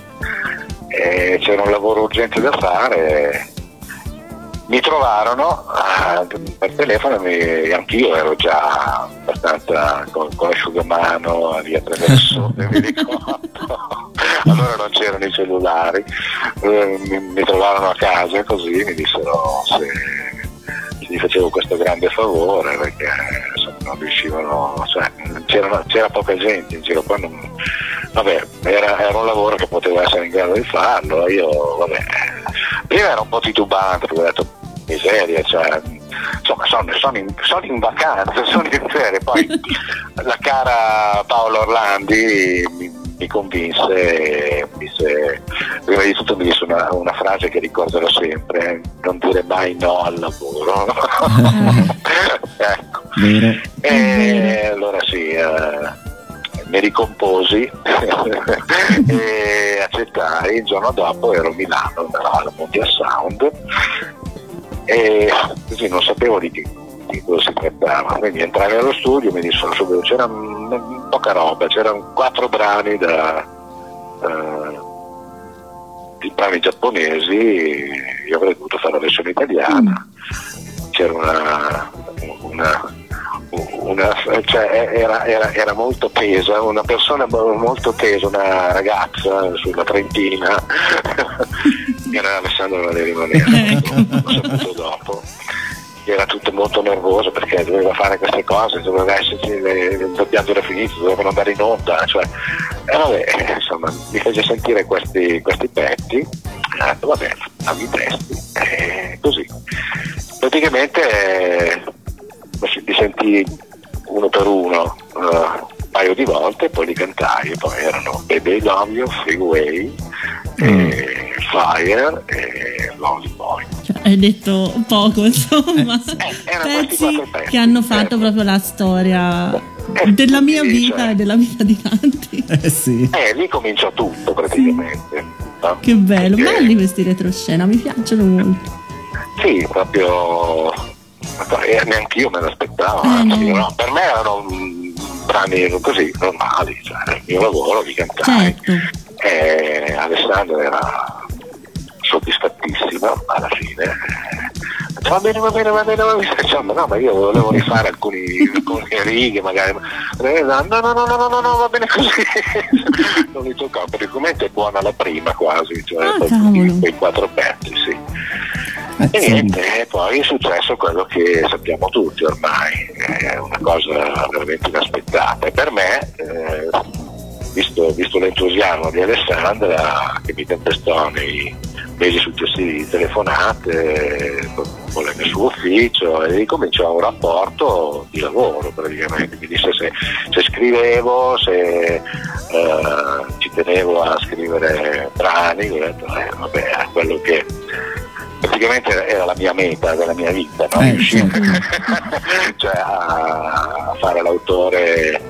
e c'era un lavoro urgente da fare mi trovarono ah, per telefono e anch'io ero già abbastanza con, con l'asciugamano via attraverso [laughs] mi ricordo allora non c'erano i cellulari. Eh, mi, mi trovarono a casa così mi dissero se, gli facevo questo grande favore perché insomma, non riuscivano cioè, c'erano- c'era poca gente in giro poi non- vabbè era, era un lavoro che potevo essere in grado di farlo io vabbè prima ero un po' titubante perché ho detto miseria cioè insomma sono, sono in, sono in vacanza [laughs] sono in ferie. Poi [laughs] la cara Paola Orlandi mi, mi convinse mi disse prima di tutto mi disse una, una frase che ricorderò sempre non dire mai no al lavoro. [laughs] Ecco. E allora sì, eh, mi ricomposi [laughs] e accettai. Il giorno dopo ero a Milano, alla Mondial Sound e così non sapevo di, che- di cosa si trattava. Quindi entrai nello studio mi dissero subito, c'era poca roba, c'erano quattro brani da... eh, di brani giapponesi, io avrei dovuto fare la versione italiana, c'era una, una, una- cioè era, era- era molto tesa, una persona mo- molto tesa, una ragazza sulla Trentina, [laughs] era Alessandro Valeri Manera, l'ho saputo dopo. Era tutto molto nervoso perché doveva fare queste cose, doveva esserci, il doppiaggio era finito, dovevano andare in onda, cioè, e vabbè, insomma, mi fece sentire questi, questi pezzi, ho detto vabbè, fammi i testi, e così. Praticamente eh, li sentì uno per uno eh, un paio di volte, poi li cantai, e poi erano Baby Love You, Freeway, e Fire e Lonely Boy. Cioè, hai detto poco, [laughs] insomma. pezzi che hanno fatto proprio la storia della mia vita e della vita di tanti. Eh sì. Eh, lì cominciò tutto praticamente. no? Che bello, Perché- belli questi retroscena, mi piacciono molto. Sì, proprio eh, neanche io me l'aspettavo, Eh, anzi, no. per me erano mm, brani così normali, cioè il mio lavoro li cantai. Certo. E Alessandro era soddisfattissimo alla fine. Eh, va bene, va bene, va bene, va bene. [laughs] Insomma, no, ma io volevo rifare alcuni, alcune righe, magari. Eh, No, no, no, no, no, no, no, va bene così. [laughs] non mi toccò, praticamente è buona la prima quasi, cioè Ah, quei quattro pezzi, sì. Eh, E sì. niente, e poi è successo quello che sappiamo tutti ormai, è una cosa veramente inaspettata. E per me, eh, visto, visto l'entusiasmo di Alessandra, che mi tempestò nei mesi successivi di telefonate con, nel suo ufficio e ricominciò un rapporto di lavoro praticamente. Mi disse se, se scrivevo, se eh, ci tenevo a scrivere brani, ho detto, eh, vabbè, quello che praticamente era la mia meta della mia vita, no? Eh, riuscire certo. [laughs] cioè a, fare l'autore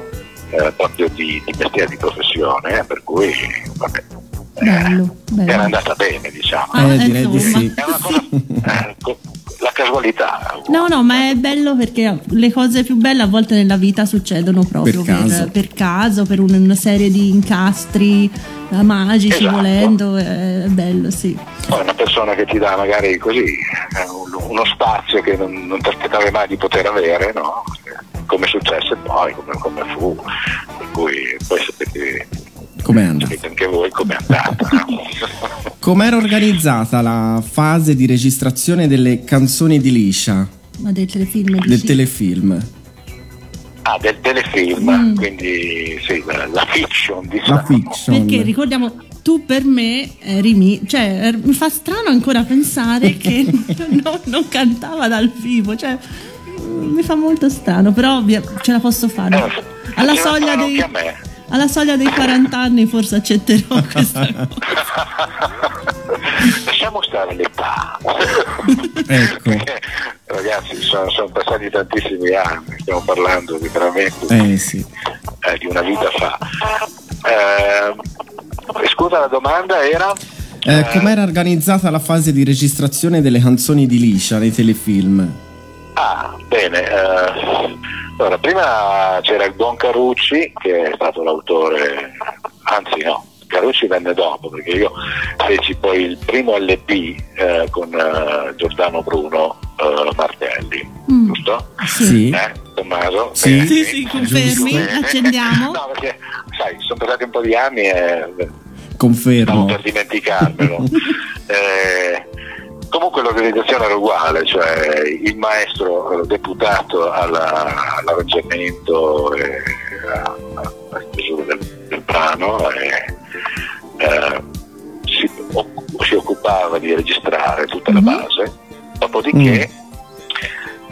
eh, proprio di, di mestiere di professione, eh, per cui vabbè, Bello, bello. era andata bene, diciamo. Ah, Eh, direi di insomma. sì. È una cosa, [laughs] eh, co- la casualità. No, no, ma è bello perché le cose più belle a volte nella vita succedono proprio Per per, caso. per caso, per un- una serie di incastri eh, magici, Esatto. volendo, è bello, sì. Poi una persona che ti dà magari così eh, un- uno spazio che non, non ti aspettavi mai di poter avere, no? Come successe poi, come, come fu, per cui poi sapete, Com'è andata? sapete anche voi com'è andata. [laughs] Com'era organizzata la fase di registrazione delle canzoni di Liscia, Ma del telefilm del telefilm? Ah, del telefilm, Mm. quindi sì, la, la fiction, diciamo. La fiction. Perché ricordiamo, tu per me eri mi, cioè er- mi fa strano ancora pensare che [laughs] non, non cantava dal vivo, cioè mi fa molto strano, però ce la posso fare. Eh, Alla soglia dei, me. Alla soglia dei 40 anni forse accetterò [laughs] questa cosa. Lasciamo stare l'età. Ecco. [laughs] Ragazzi, sono, sono passati tantissimi anni, stiamo parlando di veramente Eh sì. eh, di una vita fa. Eh, scusa, la domanda era? Eh, com'era organizzata la fase di registrazione delle canzoni di Liscia nei telefilm? Ah, bene. eh, allora, prima c'era il buon Carucci, che è stato l'autore, anzi no, Carucci venne dopo, perché io feci poi il primo LP eh, con eh, Giordano Bruno eh, Martelli, Mm. giusto? Sì. Eh, Tommaso? Sì. Bene, Sì, sì, confermi, Bene. accendiamo. No, perché, sai, sono passati un po' di anni e stavo Confermo. per dimenticarmelo. [laughs] Eh, comunque l'organizzazione era uguale, cioè il maestro eh, deputato alla- all'arrangiamento e a- alla stesura del, del brano e, eh, si, oc- si occupava di registrare tutta la base, dopodiché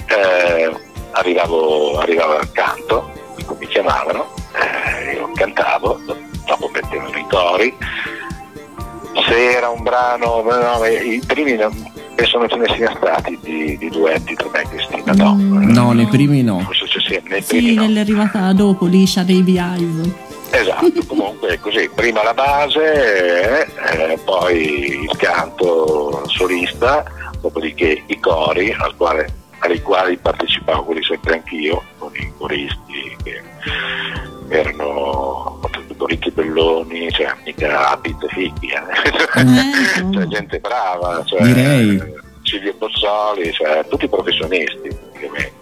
eh, arrivavo, arrivavo al canto, mi chiamavano, eh, io cantavo, dopo mettevano i cori, se era un brano, no, no, i primi penso non ce ne siano stati di, di duetti tra me e Cristina, no. No, nei primi no. Forse ci sia- nei primi Sì, no. nell'è arrivata dopo, Liscia dei Beehive. Esatto, [laughs] comunque così, prima la base, eh, poi il canto solista, dopodiché i cori al quale- ai quali partecipavo quasi sempre anch'io, con i coristi che erano soprattutto ricchi belloni, cioè mica abit fighi, eh. [laughs] cioè gente brava, cioè, Direi. Silvio Bozzoli, cioè tutti professionisti praticamente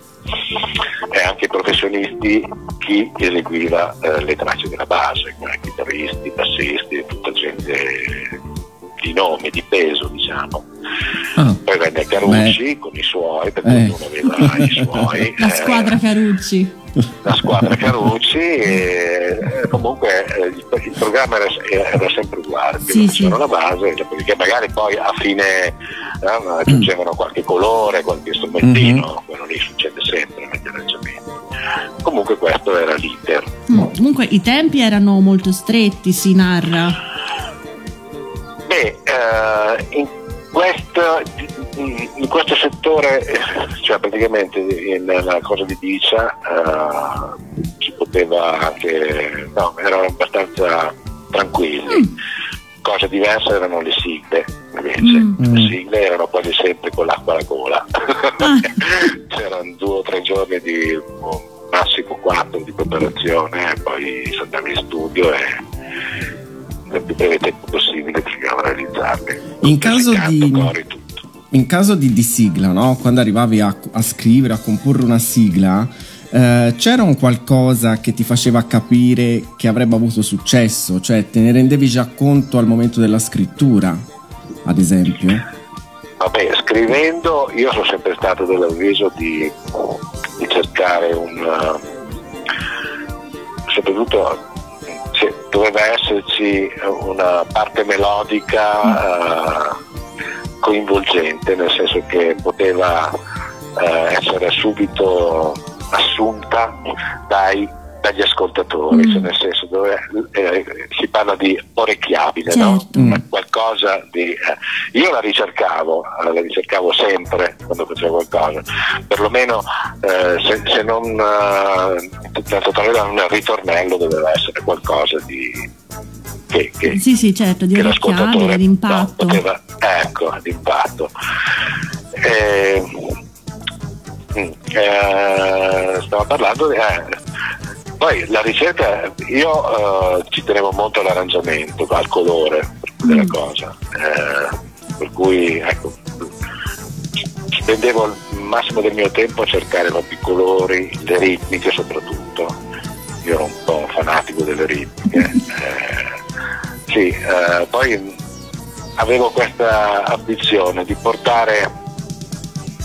e anche professionisti chi eseguiva eh, le tracce della base, come chitarristi, bassisti, tutta gente di nome, di peso diciamo. Ah, Poi venne Carucci con i suoi, perché Eh. ognuno aveva i suoi. [laughs] La eh, squadra Carucci. la squadra Carucci e eh, comunque eh, il, il programma era, era sempre uguale, Sì, sì. facevano la base, dopodiché magari poi a fine eh, aggiungevano qualche colore, qualche strumentino, quello lì succede sempre negli arrangiamenti. Comunque questo era l'iter. Mm, Comunque i tempi erano molto stretti, si narra. Beh, eh, in, questo, in questo settore, eh, cioè praticamente nella cosa di Dicia, eh, si poteva anche, no, erano abbastanza tranquilli. Cose diverse erano le sigle, invece. Mm. Le sigle erano quasi sempre con l'acqua alla gola. [laughs] C'erano due o tre giorni di massimo quattro di preparazione, e poi si andava in studio e nel più breve tempo possibile di realizzarli. In caso di- cori, in caso di, di sigla, no? quando arrivavi a, a scrivere, a comporre una sigla, eh, c'era un qualcosa che ti faceva capire che avrebbe avuto successo, cioè te ne rendevi già conto al momento della scrittura, ad esempio? Vabbè, scrivendo io sono sempre stato dell'avviso di, di cercare un... eh, soprattutto doveva esserci una parte melodica eh, coinvolgente, nel senso che poteva eh, essere subito assunta dai- dagli ascoltatori, Mm. cioè nel senso dove eh, si parla di orecchiabile, Certo. no? qualcosa di... eh, io la ricercavo, eh, la ricercavo sempre quando facevo qualcosa, perlomeno eh, se, se non eh, nel totale nel ritornello doveva essere qualcosa di... Che, che, Sì, sì, certo, di orecchiabile, l'ascoltatore di impatto. no, poteva, ecco, d'impatto. Eh, mm, eh, stavo parlando di... eh, poi la ricerca, io eh, ci tenevo molto all'arrangiamento, al colore della cosa, eh, per cui ecco, spendevo il massimo del mio tempo a cercare proprio i colori, le ritmiche soprattutto. Io ero un po' fanatico delle ritmiche. [laughs] eh, sì, eh, poi avevo questa ambizione di portare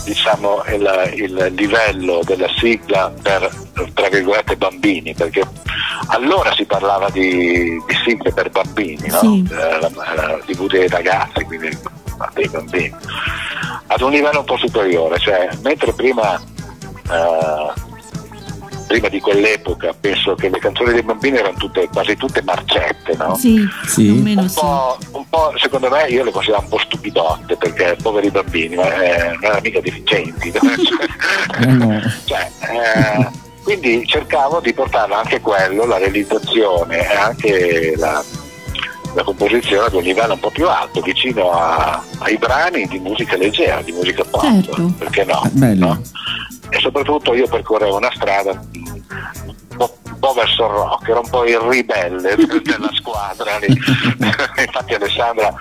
diciamo, il, il livello della sigla per tra virgolette bambini, perché allora si parlava di, di sigle per bambini, no? Sì. Eh, TV dei ragazzi, quindi dei bambini, ad un livello un po' superiore, cioè mentre prima eh, prima di quell'epoca penso che le canzoni dei bambini erano tutte, quasi tutte marcette, no? Sì, Sì. più o meno un, sì. po', un po', secondo me io le considero un po' stupidotte perché poveri bambini ma, eh, non erano mica deficienti [laughs] [laughs] Eh, no. Cioè, eh, quindi cercavo di portarlo anche quello, la realizzazione e anche la, la composizione ad un livello un po' più alto, vicino a- ai brani di musica leggera, di musica pop, Certo. perché no? Eh, bello. no? E soprattutto io percorrevo una strada un po', po' verso il rock, ero un po' il ribelle [laughs] della squadra. [laughs] Infatti Alessandra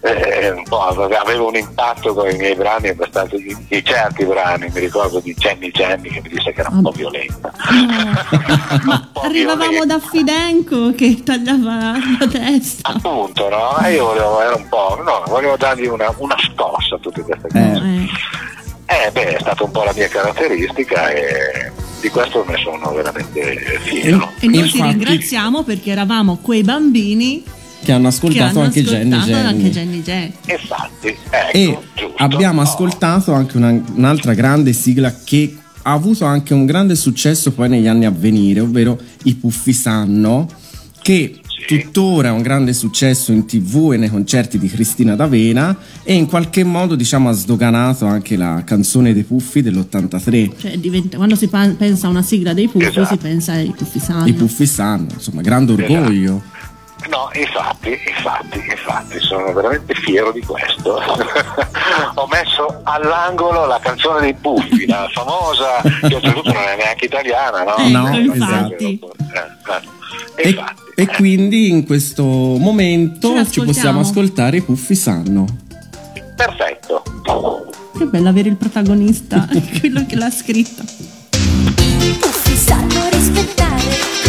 eh, un aveva un impatto con i miei brani abbastanza di, di certi brani, mi ricordo di Jenny Jenny che mi disse che era un po' violenta. [laughs] Ma arrivavamo da Fidenco che tagliava la testa. Appunto, no? Io volevo, era un po', no, volevo dargli una, una scossa a tutte queste cose. Eh, Eh beh, è stata un po' la mia caratteristica e di questo ne sono veramente fiero. E noi ti ringraziamo perché eravamo quei bambini Che hanno che ascoltato hanno anche Jenny ascoltato anche Jenny. Jenny Jenny. Infatti, ecco, E giusto. abbiamo No. ascoltato anche una- un'altra grande sigla che ha avuto anche un grande successo poi negli anni a venire, ovvero I Puffi Sanno, che tuttora è un grande successo in tv e nei concerti di Cristina D'Avena e in qualche modo diciamo ha sdoganato anche la canzone dei Puffi dell'83. Cioè, diventa- quando si pa- pensa a una sigla dei Puffi Esatto. si pensa ai Puffi Sanno. I Puffi Sanno, insomma, grande orgoglio. No, infatti, infatti, infatti, sono veramente fiero di questo. [laughs] Ho messo all'angolo la canzone dei Puffi, la famosa, che oltretutto non è neanche italiana, no? Ecco, No, infatti. Eh, eh. E, e quindi in questo momento ci possiamo ascoltare i Puffi Sanno. perfetto. Che bello avere il protagonista, [laughs] quello che l'ha scritta. Puffi sanno rispettare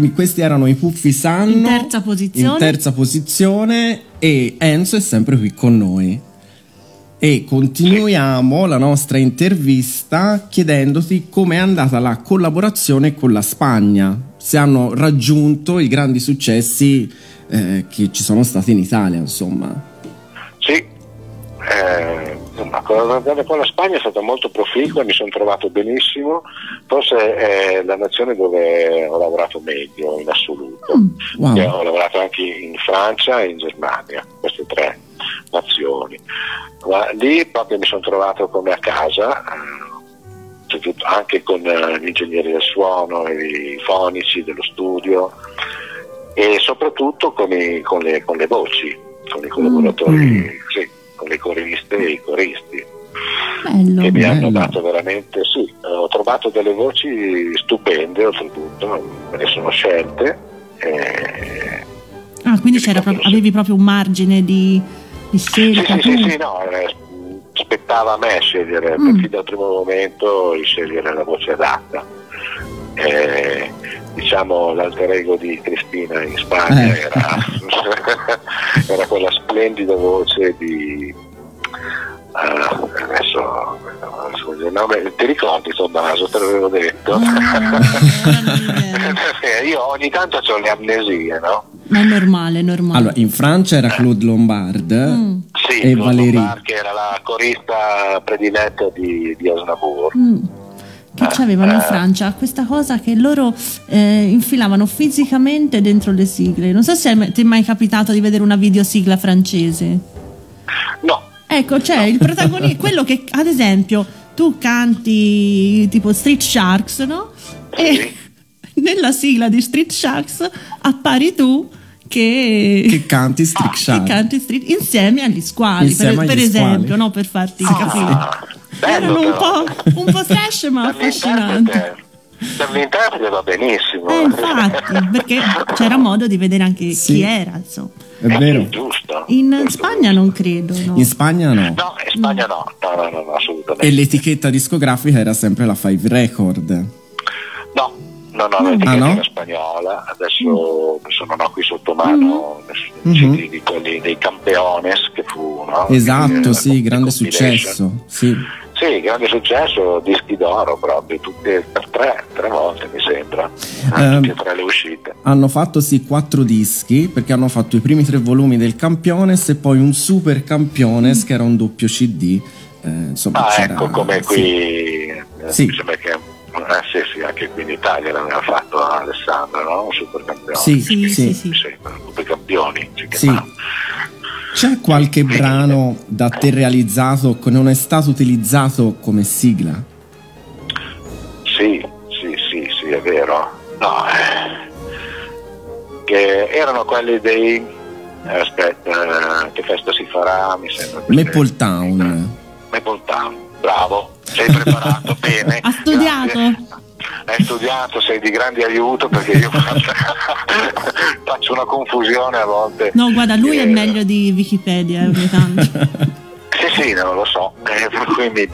Quindi questi erano i Puffi Sanno In terza posizione. in terza posizione e Enzo è sempre qui con noi. E continuiamo la nostra intervista chiedendoti com'è andata la collaborazione con la Spagna, se hanno raggiunto i grandi successi eh, che ci sono stati in Italia, insomma. Sì, eh, insomma, la collaborazione con la Spagna è stata molto proficua, mi sono trovato benissimo, forse è la nazione dove ho lavorato meglio in assoluto. wow. Che Ho lavorato anche in Francia e in Germania, queste tre nazioni. Ma lì proprio mi sono trovato come a casa, eh, anche con eh, gli ingegneri del suono, i fonici dello studio e soprattutto con, i- con le, con le voci, con i collaboratori, sì, con le coriste e i coristi Bello. che mi hanno bello. dato veramente, sì, eh, ho trovato delle voci stupende oltretutto, me ne sono scelte. eh, Ah, quindi c'era proprio- avevi proprio un margine di, di sì, scelta. sì, tu? sì, sì, no, eh, spettava a me scegliere, Mm. fin dal primo momento, scegliere la voce adatta. Eh, diciamo l'alter ego di Cristina in Spagna Eh. era, [laughs] era quella splendida voce di ah, adesso scusi, il nome- ti ricordi Tommaso te l'avevo detto [laughs] io ogni tanto ho le amnesie no? Ma è normale, è normale. Allora, in Francia era Claude Lombard Mm. sì, e Claude Valérie. Lombard, che era la corista prediletta di, di Aznavour Mm. Che c'avevano in eh. Francia questa cosa che loro eh, infilavano fisicamente dentro le sigle. Non so se ti è mai capitato di vedere una videosigla francese. no Ecco, c'è il protagonista, [laughs] quello che ad esempio tu canti tipo Street Sharks, no? E [laughs] nella sigla di Street Sharks appari tu che, che canti Street che Shark. canti Street insieme agli squali, Insieme per, agli per squali. esempio, no? Per farti Ah, capire. Bello Erano un po', un po' trash ma affascinanti. L'interprete- per l'interprete va benissimo Eh, infatti, perché c'era modo di vedere anche Sì. chi era, insomma. È vero. giusto In Spagna non credo, no. In Spagna no. no in Spagna no no no, no, no, assolutamente E l'etichetta discografica era sempre la Five Record. No, no, no, l'etichetta Ah, no? era spagnola, adesso adesso non ho qui sotto mano Mhm. CD di quelli dei Campeones che fu, no? Esatto, Eh, sì, grande successo. Sì. Sì, grande successo, dischi d'oro proprio, tutte per tre, tre volte mi sembra, Ehm, tutte e tre le uscite. Hanno fatto sì quattro dischi perché hanno fatto i primi tre volumi del Campiones e poi un super Campiones che era un doppio CD. Eh, insomma, Ah, c'era- ecco, come sì. qui, eh, Sì. mi sembra che, eh, sì, sì, anche qui in Italia l'aveva fatto Alessandro, no? Un super campione. Sì, Sì, sì, sì. Mi sembra, super campioni si Sì. C'è qualche brano da te realizzato che non è stato utilizzato come sigla? Sì, sì, sì, sì, è vero. No, eh, che erano quelli dei... eh, aspetta, eh, che festa si farà? Mi sembra. Maple Town. Maple Town, bravo, sei preparato [laughs] bene. Ha studiato? Hai studiato, sei di grande aiuto perché io [laughs] faccio una confusione a volte. No, guarda, lui è Eh, meglio di Wikipedia eh, ogni tanto. [laughs] Sì, sì, non lo so, eh, per cui mi,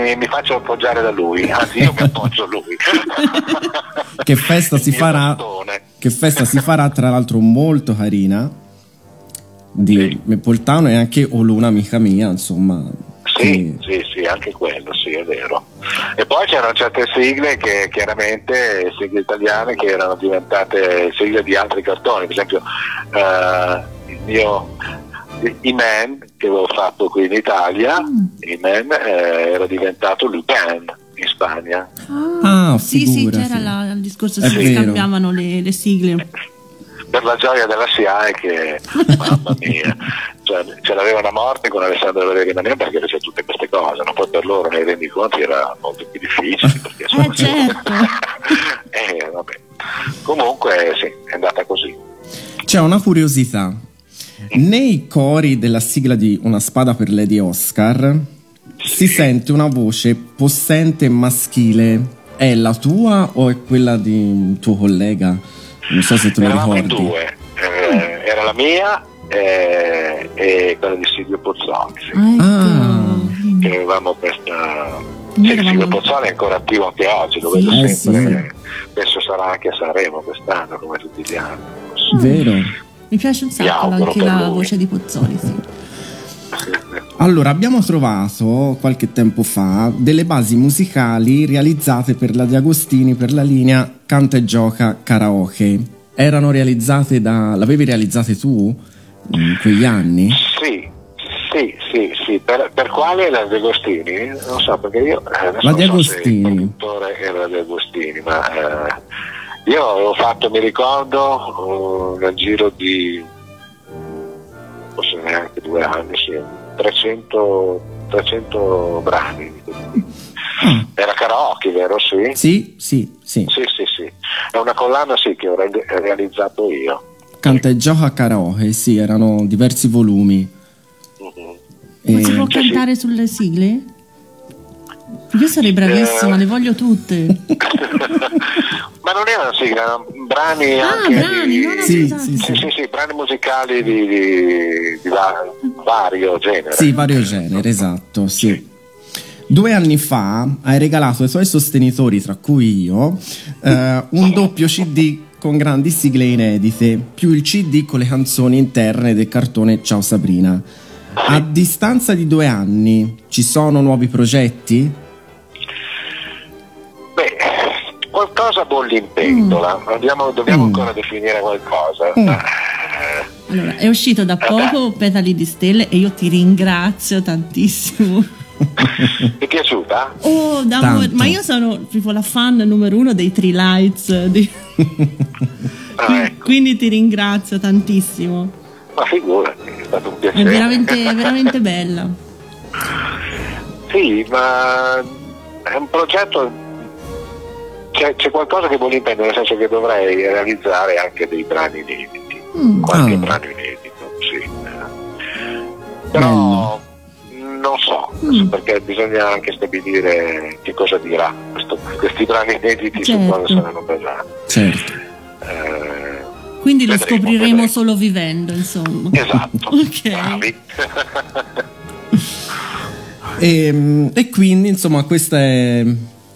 mi- mi- faccio appoggiare da lui, anzi io mi appoggio a lui. [laughs] Che festa si farà? Che festa si farà, tra l'altro, molto carina. Di Maple Town e anche O Luna amica mia, insomma. Sì, sì, sì, anche quello, sì, è vero. E poi c'erano certe sigle che chiaramente, sigle italiane, che erano diventate sigle di altri cartoni, per esempio eh, il mio I-Man che avevo fatto qui in Italia, I-Man eh, era diventato Lupin in Spagna. Ah, sì, sì, figurati. c'era la- il discorso, si scambiavano le, le sigle. [laughs] per la gioia della SIAE che mamma mia cioè, ce l'avevano a morte con Alessandro Valeri Mania perché c'è tutte queste cose no? poi per loro nei rendiconti era molto più difficile perché insomma, Eh, certo. [laughs] eh, vabbè. comunque sì è andata così C'è una curiosità. Nei cori della sigla di Una spada per Lady Oscar si sente una voce possente e maschile. È la tua o è quella di un tuo collega? Non so se lo eravamo in ricordi. due Eh, era la mia eh, e quella di Silvio Pozzoni sì. Ah, ecco. Ah, che avevamo questa Noi Sì, Silvio Pozzoli è ancora attivo anche oggi, lo Sì. vedo Eh, sempre. Adesso sarà anche a Sanremo quest'anno, come tutti gli anni. Vero. Mi piace un sacco anche la lui. voce di Pozzoli, sì. Allora, abbiamo trovato qualche tempo fa delle basi musicali realizzate per la Di Agostini per la linea Canta e Gioca Karaoke. Erano realizzate da. l'avevi realizzate tu in quegli anni? Sì, sì, sì, sì. Per, per quale la De Agostini? Non so, perché io eh, La De so il produttore era De Agostini, ma eh, io avevo fatto, mi ricordo, un giro di neanche due anni, sì, 300, 300 brani. Era karaoke, vero? Sì? Sì, sì, sì. Sì, sì, sì. È una collana sì che ho re- realizzato io. Canta e Gioca Karaoke, sì, erano diversi volumi. Ma E- si può cantare sulle sigle? Io sarei bravissima, Eh. le voglio tutte. [laughs] Ma non erano sigla, erano brani Ah, anche brani, di... no, Sì, sì, Sì, sì, sì, brani musicali di, di- di va- vario genere. Sì, vario genere, esatto, sì. Due anni fa hai regalato ai tuoi sostenitori, tra cui io, eh, un doppio CD con grandi sigle inedite, più il CD con le canzoni interne del cartone Ciao Sabrina. A distanza di due anni ci sono nuovi progetti? Qualcosa bolle in pentola, Andiamo- dobbiamo ancora definire qualcosa. Mm. Eh, Allora, è uscito da poco Petali di Stelle e io ti ringrazio tantissimo. [laughs] Ti è piaciuta? Oh, da Tanto. mor- ma io sono tipo la fan numero uno dei Three Lights. di- Ah, ecco. Quindi ti ringrazio tantissimo. Ma figurati, è stato un È piacere. veramente, è veramente bella. Sì, ma è un progetto. C'è, c'è qualcosa che vuole impegno, nel senso che dovrei realizzare anche dei brani inediti. Mm. Qualche Ah. brano inedito, sì. Però non so, Mm. perché bisogna anche stabilire che cosa dirà questo- questi brani inediti su Certo. quale saranno basati. Certo. Eh, Quindi lo Vedremo, scopriremo vedremo. solo vivendo, insomma. esatto, [laughs] Ok. [laughs] E, mm, e quindi, insomma, questa è,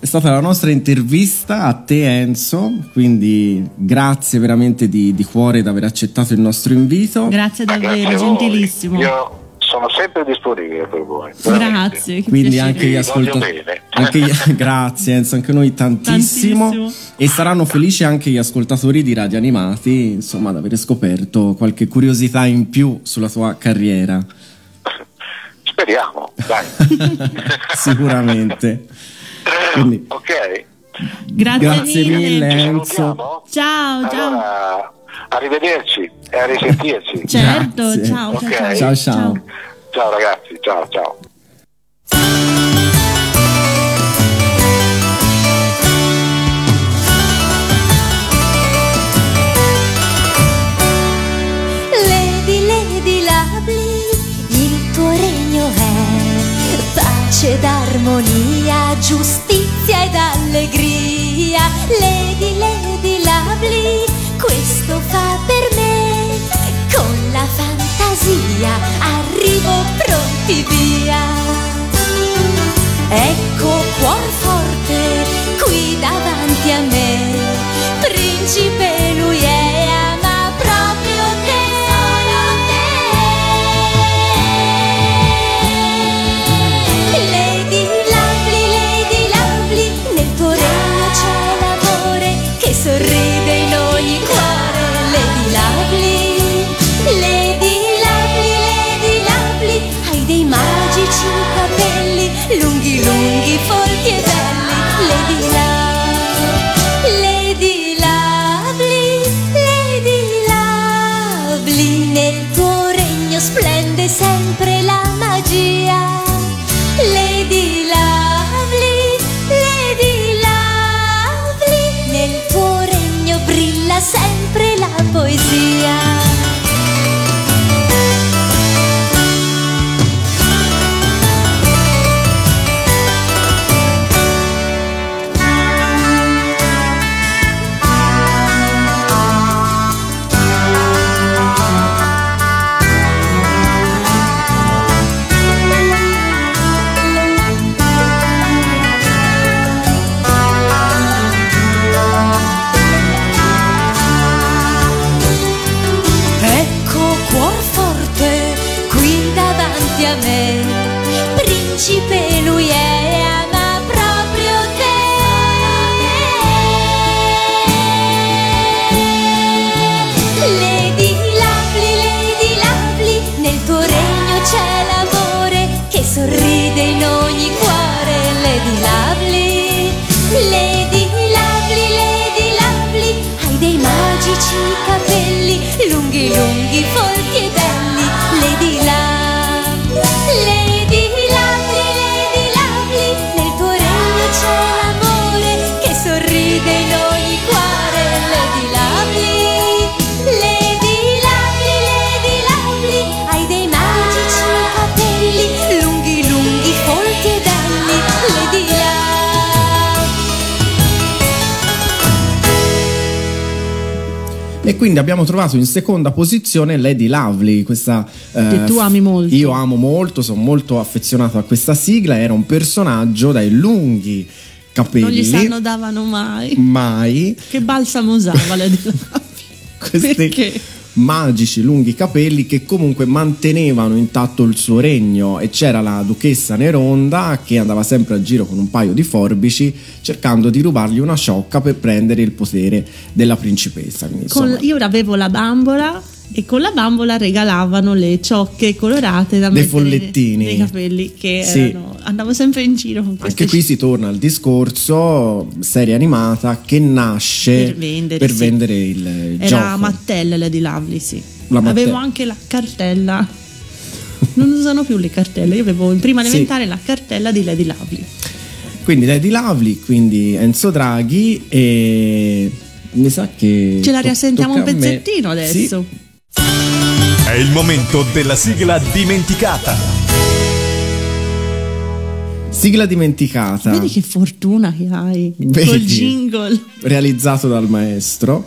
è stata la nostra intervista a te, Enzo. Quindi, grazie veramente di, di cuore di aver accettato il nostro invito. Grazie Grazie davvero, voi. gentilissimo. Io sono sempre disponibile per voi. veramente. Grazie. che Quindi piacere. anche gli ascoltatori. [laughs] grazie Enzo, anche noi tantissimo. Tantissimo. E saranno felici anche gli ascoltatori di Radio Animati, insomma, ad avere scoperto qualche curiosità in più sulla tua carriera. [laughs] Speriamo, dai. [laughs] Sicuramente. Quindi, ok. Grazie, grazie mille, Ci Enzo. salutiamo? Ciao, ciao. Allora, arrivederci e a risentirci. Certo, ciao, Ok. ciao, Ciao, ciao. Ciao ragazzi, ciao ciao. Giustizia ed allegria. Lady, Lady Lovely, questo fa per me, con la fantasia arrivo pronti via. Ecco cuor forte qui davanti a me, principe lui è, E quindi abbiamo trovato in seconda posizione Lady Lovely, questa eh, Che tu ami molto. Io amo molto, sono molto affezionato a questa sigla, era un personaggio dai lunghi capelli. Non gli sanno davano mai. mai Che balsamo usava Lady [laughs] Love? questi Perché? Magici lunghi capelli che comunque mantenevano intatto il suo regno e c'era la duchessa Neronda che andava sempre a giro con un paio di forbici cercando di rubargli una ciocca per prendere il potere della principessa. Quindi, Con- io avevo la bambola e con la bambola regalavano le ciocche colorate da Dei follettini. nei capelli che Sì. erano andavo sempre in giro con queste Anche qui si torna al discorso serie animata che nasce Per vendere, per sì. vendere il, Era gioco. Mattel Lady Lovely, sì. La Mattel. Avevo anche la cartella. Non usano più le cartelle. Io avevo in prima Sì. elementare la cartella di Lady Lovely. Quindi Lady Lovely, quindi Enzo Draghi e mi sa che Ce la riassentiamo un pezzettino adesso. È il momento della sigla dimenticata. Sigla dimenticata. Vedi che fortuna che hai Vedi? col jingle. realizzato dal maestro.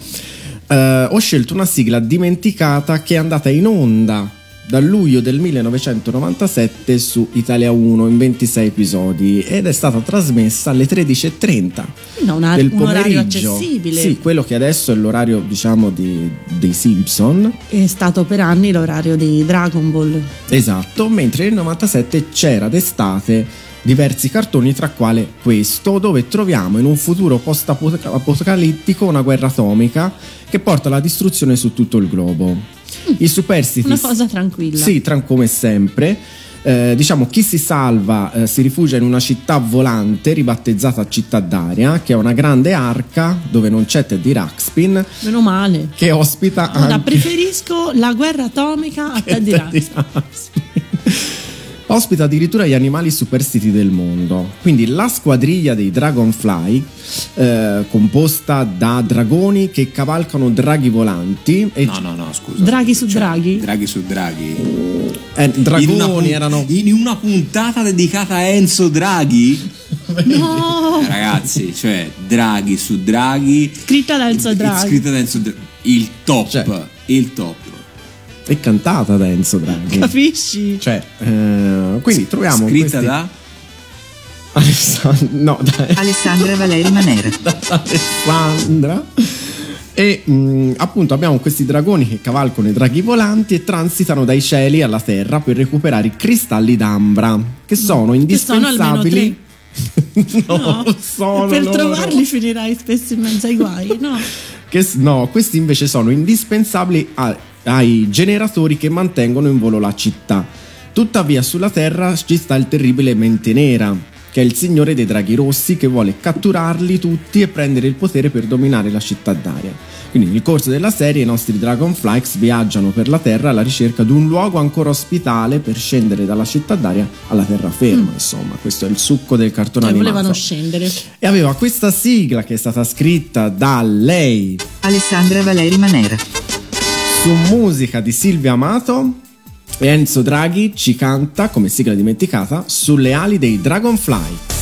Eh, ho scelto una sigla dimenticata che è andata in onda dal luglio del 1997 su Italia 1 in 26 episodi ed è stata trasmessa alle 13.30 No, una- del un orario pomeriggio. accessibile. Sì, quello che adesso è l'orario, diciamo, di- dei Simpson. È stato per anni l'orario di Dragon Ball. Esatto, mentre nel 97 c'era d'estate diversi cartoni, tra quale questo, dove troviamo in un futuro post-apocalittico una guerra atomica che porta alla distruzione su tutto il globo. I superstiti Una cosa tranquilla. sì, tran- come sempre. Eh, diciamo chi si salva eh, si rifugia in una città volante ribattezzata Città d'Aria, che è una grande arca dove non c'è Teddy Ruxpin, Meno male. che ospita Ora anche preferisco la guerra atomica a [laughs] Teddy Ruxpin. Ospita addirittura gli animali superstiti del mondo. Quindi la squadriglia dei Dragonfly, eh, composta da dragoni che cavalcano draghi volanti. E No, no, no, scusa. Draghi su draghi. Draghi su draghi. eh, dragoni in una, pun- erano. in una puntata dedicata a Enzo Draghi. [laughs] No! Ragazzi, cioè Draghi su Draghi. Scritta da Enzo Draghi. Scritta da Enzo Draghi. Il top. Cioè. il top. È cantata da Enzo Draghi. Capisci? Cioè, eh, quindi troviamo. Scritta questi- da Alessandra. No, da Alessandra Valeri Manera. [laughs] Alessandra. E mh, appunto abbiamo questi dragoni che cavalcano i draghi volanti e transitano dai cieli alla terra per recuperare i cristalli d'ambra, che sono Che sono almeno indispensabili. [laughs] no, No. sono per loro. trovarli finirai spesso in mezzo ai guai, no? Che no, questi invece sono indispensabili a- ai generatori che mantengono in volo la città. Tuttavia sulla Terra ci sta il terribile Mente Nera, che è il signore dei draghi rossi che vuole catturarli tutti e prendere il potere per dominare la città d'aria. Quindi nel corso della serie i nostri Dragonflykes viaggiano per la Terra alla ricerca di un luogo ancora ospitale per scendere dalla città d'aria alla terraferma, insomma, questo è il succo del cartone Cioè animato. volevano scendere. E aveva questa sigla che è stata scritta da lei Alessandra Valeri Manera. Su musica di Silvia Amato e Enzo Draghi ci canta come sigla dimenticata sulle ali dei Dragonfly.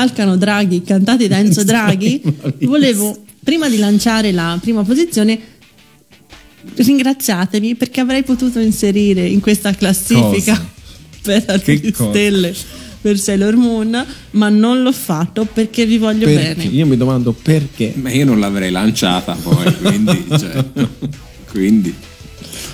Cavalcano draghi cantati da Enzo [laughs] Draghi, volevo, prima di lanciare la prima posizione, ringraziatemi perché avrei potuto inserire in questa classifica Cosa? [laughs] per alcune cosa? stelle per Sailor Moon, ma non l'ho fatto perché vi voglio Perché? bene. Io mi domando perché. Ma io non l'avrei lanciata poi, quindi, [laughs] cioè, quindi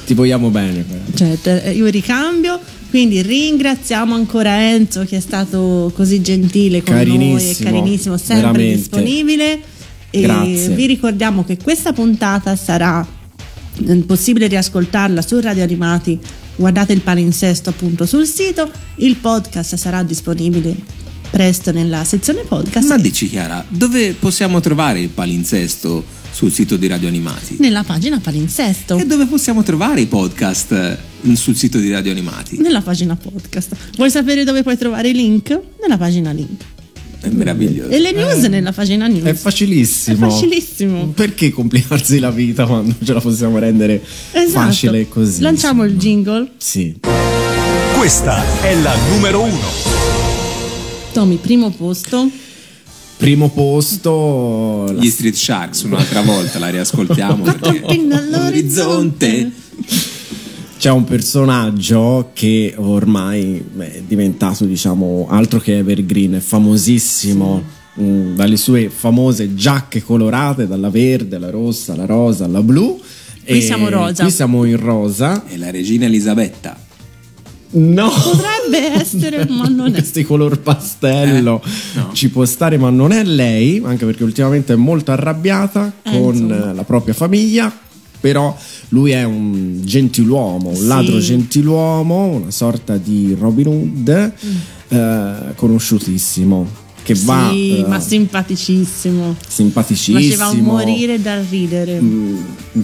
Ti vogliamo bene. però. Te- io ricambio, quindi ringraziamo ancora Enzo che è stato così gentile con noi e Carinissimo, sempre veramente. disponibile. E Grazie. vi ricordiamo che questa puntata sarà eh, possibile riascoltarla su Radio Animati. Guardate il palinsesto appunto sul sito. Il podcast sarà disponibile presto nella sezione podcast. Ma dici Chiara, dove possiamo trovare il palinsesto sul sito di Radio Animati? Nella pagina palinsesto. E dove possiamo trovare i podcast eh, sul sito di Radio Animati? Nella pagina podcast. Vuoi sapere dove puoi trovare i link? Nella pagina link. È meraviglioso. E le news nella pagina news. È facilissimo. È facilissimo. Perché complicarsi la vita quando ce la possiamo rendere Esatto. facile così? Lanciamo il jingle. Sì. Questa è la numero uno. Tommy, primo posto. Primo posto. la- Gli Street Sharks un'altra volta la riascoltiamo [laughs] perché all'orizzonte. C'è un personaggio che ormai è diventato, diciamo, altro che evergreen, è famosissimo. mm, dalle sue famose giacche colorate, dalla verde, alla rossa, alla rosa, alla blu. Qui E siamo rosa. Qui siamo in rosa. è la regina Elisabetta. No! Potrebbe essere, ma non è. Questi color pastello Eh, no. ci può stare, ma non è lei, anche perché ultimamente è molto arrabbiata Eh, con insomma. eh, la propria famiglia. Però lui è un gentiluomo, un Sì. ladro gentiluomo, una sorta di Robin Hood Mm. eh, conosciutissimo. Che va sì, eh, ma simpaticissimo. simpaticissimo. Faceva morire dal ridere. Mm,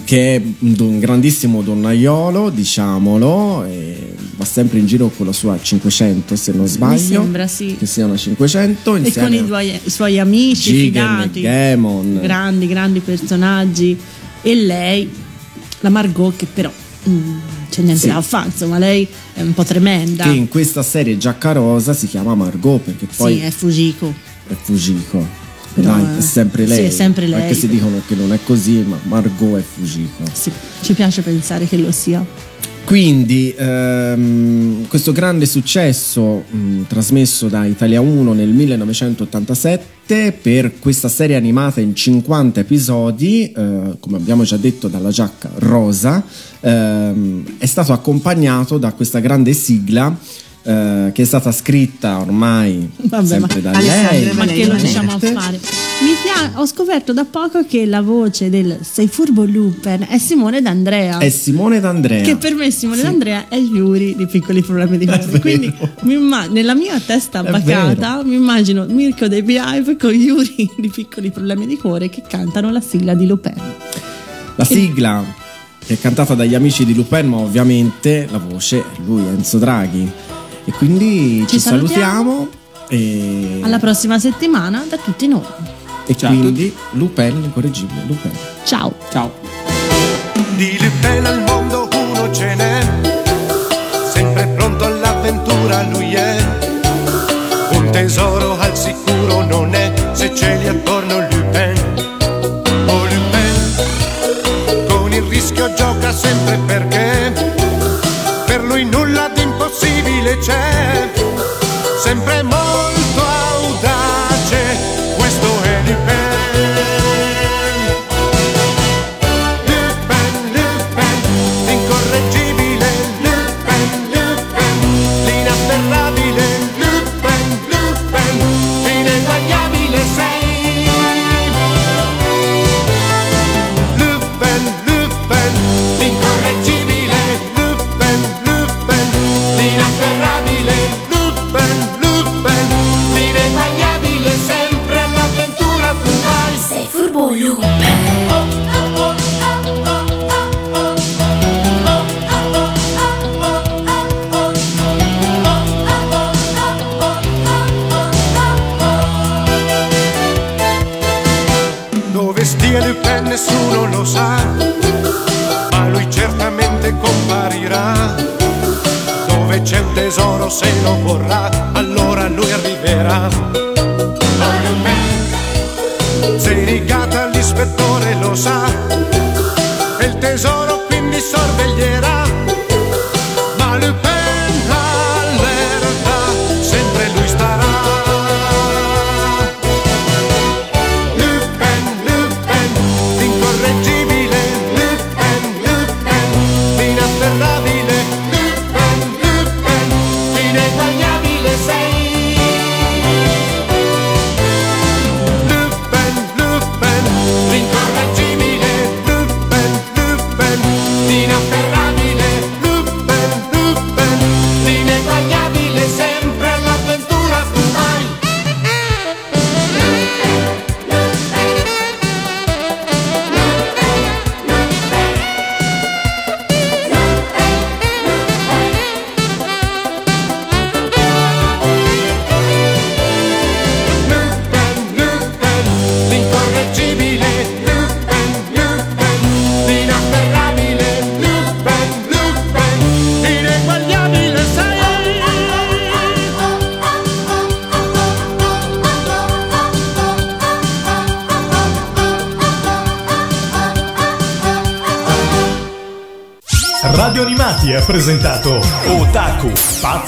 che è un, un grandissimo donnaiolo, diciamolo, e va sempre in giro con la sua 500 se non sbaglio. sembra, sì. Che sia una 500 E insieme con i, duoi- i suoi amici Jigen, fidati. Gamon. Grandi, grandi personaggi. E lei, la Margot, che però mm, c'è niente Sì. da fare, insomma, lei è un po' tremenda. Che in questa serie Giacca Rosa si chiama Margot perché poi sì, è Fujiko. è Fujiko. Però, Dai, eh, è sempre sì, lei. è sempre lei. Anche se dicono che non è così, ma Margot è Fujiko. Sì, ci piace pensare che lo sia. Quindi ehm, questo grande successo mh, trasmesso da Italia 1 nel 1987 per questa serie animata in 50 episodi, eh, come abbiamo già detto dalla giacca rosa, ehm, è stato accompagnato da questa grande sigla eh, che è stata scritta ormai Vabbè, sempre ma, da lei. ma che lo diciamo a fare? Mi pia- ho scoperto da poco che la voce del Sei furbo Lupin è Simone D'Andrea. È Simone D'Andrea. Che per me Simone D'Andrea è Yuri di Piccoli Problemi di Cuore. Quindi mi imma- nella mia testa bacata mi immagino Mirko dei Beehive con Yuri di Piccoli Problemi di Cuore che cantano la sigla di Lupin. La sigla che è cantata dagli amici di Lupin, ma ovviamente la voce è lui, Enzo Draghi. E quindi ci, Ci salutiamo. e, Alla prossima settimana da tutti noi. e Ciao quindi Lupin, l'incorreggibile Lupin. Ciao. Ciao. Di Lupin al mondo uno ce n'è, sempre pronto all'avventura lui è. Un tesoro al sicuro non è, se ce li attorno Lupin. Oh Lupin, con il rischio gioca sempre perché Sempre molto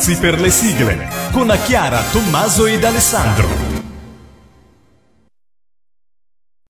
Pazzi per le sigle, con Chiara, Tommaso ed Alessandro.